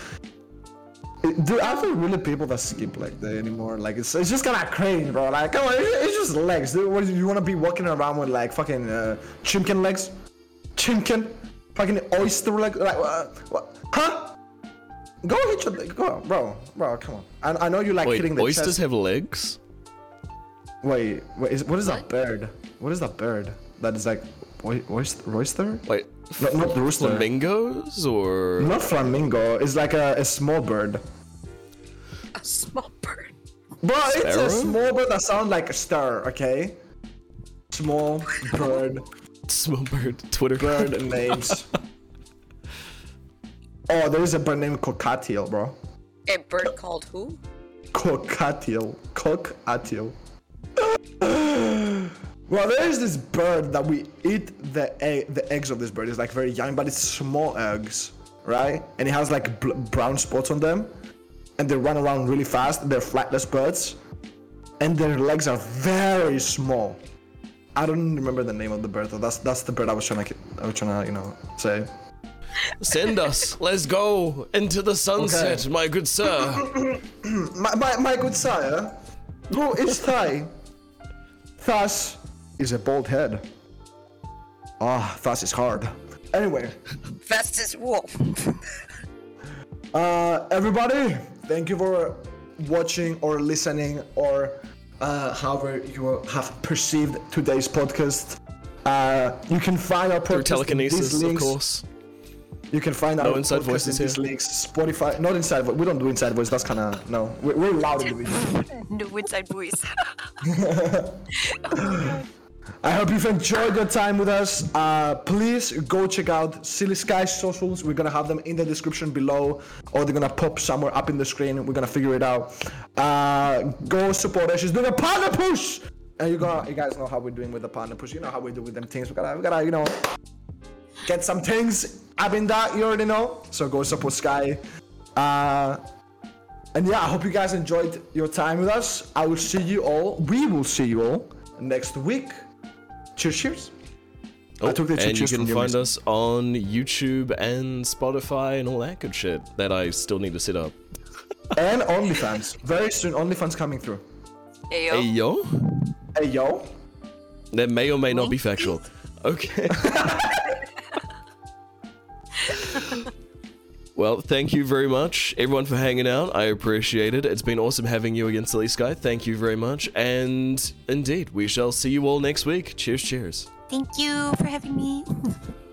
Speaker 2: it- do are there really people that skip like that anymore? Like, it's, it's just kind of crazy, bro. Like, come on, it's, it's just legs. Dude, what, you want to be walking around with like fucking uh, chimkin legs? Chimkin? Fucking oyster legs. Like, uh, what? Huh? Go hit your leg. Go, bro, bro, come on. I, I know you like
Speaker 1: Wait,
Speaker 2: hitting the
Speaker 1: oysters
Speaker 2: chest.
Speaker 1: have legs?
Speaker 2: Wait, wait, is, what is that bird? What is that bird? That is like oy- oyster, oyster?
Speaker 1: Wait,
Speaker 2: No, not the rooster.
Speaker 1: flamingos or
Speaker 2: Not flamingo. It's like a, a small bird.
Speaker 4: A small bird.
Speaker 2: Bro, it's
Speaker 1: Sparrow?
Speaker 2: a small bird that sounds like a star. Okay. Small bird.
Speaker 1: small bird? Twitter
Speaker 2: Bird names. Oh, there is a bird named cockatiel, bro.
Speaker 4: A bird called who?
Speaker 2: Cockatiel. Cockatiel. Well, there is this bird that we eat the egg, the eggs of this bird. It's like very young, but it's small eggs, right? And it has like bl- brown spots on them, and they run around really fast. They're flightless birds, and their legs are very small. I don't remember the name of the bird though. That's that's the bird I was trying to I was trying to you know say.
Speaker 1: Send us. Let's go into the sunset,
Speaker 2: Okay.
Speaker 1: my good sir.
Speaker 2: My, my, my good sire, who is Thai, thus is a bald head. Ah, thus is hard. Anyway,
Speaker 4: Fastest wolf.
Speaker 2: uh, everybody, thank you for watching or listening or uh, however you have perceived today's podcast. Uh, you can find our
Speaker 1: Through
Speaker 2: podcast in these
Speaker 1: telekinesis, of course.
Speaker 2: You can find
Speaker 1: No
Speaker 2: our
Speaker 1: inside
Speaker 2: podcast
Speaker 1: voices
Speaker 2: in these
Speaker 1: here.
Speaker 2: links. Spotify, not inside voice. We don't do inside voice. That's kind of no. We're, we're loud in the video.
Speaker 4: No inside voice.
Speaker 2: I hope you've enjoyed your time with us. Uh, please go check out Silly Sky's socials. We're gonna have them in the description below, or they're gonna pop somewhere up in the screen. We're gonna figure it out. Uh, go support her. She's doing a partner push, and you gonna, you guys know how we're doing with the partner push. You know how we do with them things. We gotta, we gotta, you know, get some things up in that. You already know. So go support Sky. Uh, and yeah, I hope you guys enjoyed your time with us. I will see you all. We will see you all next week. Cheers, cheers.
Speaker 1: Oh,
Speaker 2: took the two
Speaker 1: and you can find us on YouTube and Spotify and all that good shit that I still need to set up.
Speaker 2: And OnlyFans. Very soon, OnlyFans coming through.
Speaker 4: Ayo.
Speaker 1: Hey yo,
Speaker 2: Hey, yo.
Speaker 1: that may or may not be factual. Okay. well, thank you very much, everyone, for hanging out. I appreciate it. It's been awesome having you again, Silly Sky. Thank you very much. And indeed, we shall see you all next week. Cheers, cheers.
Speaker 3: Thank you for having me.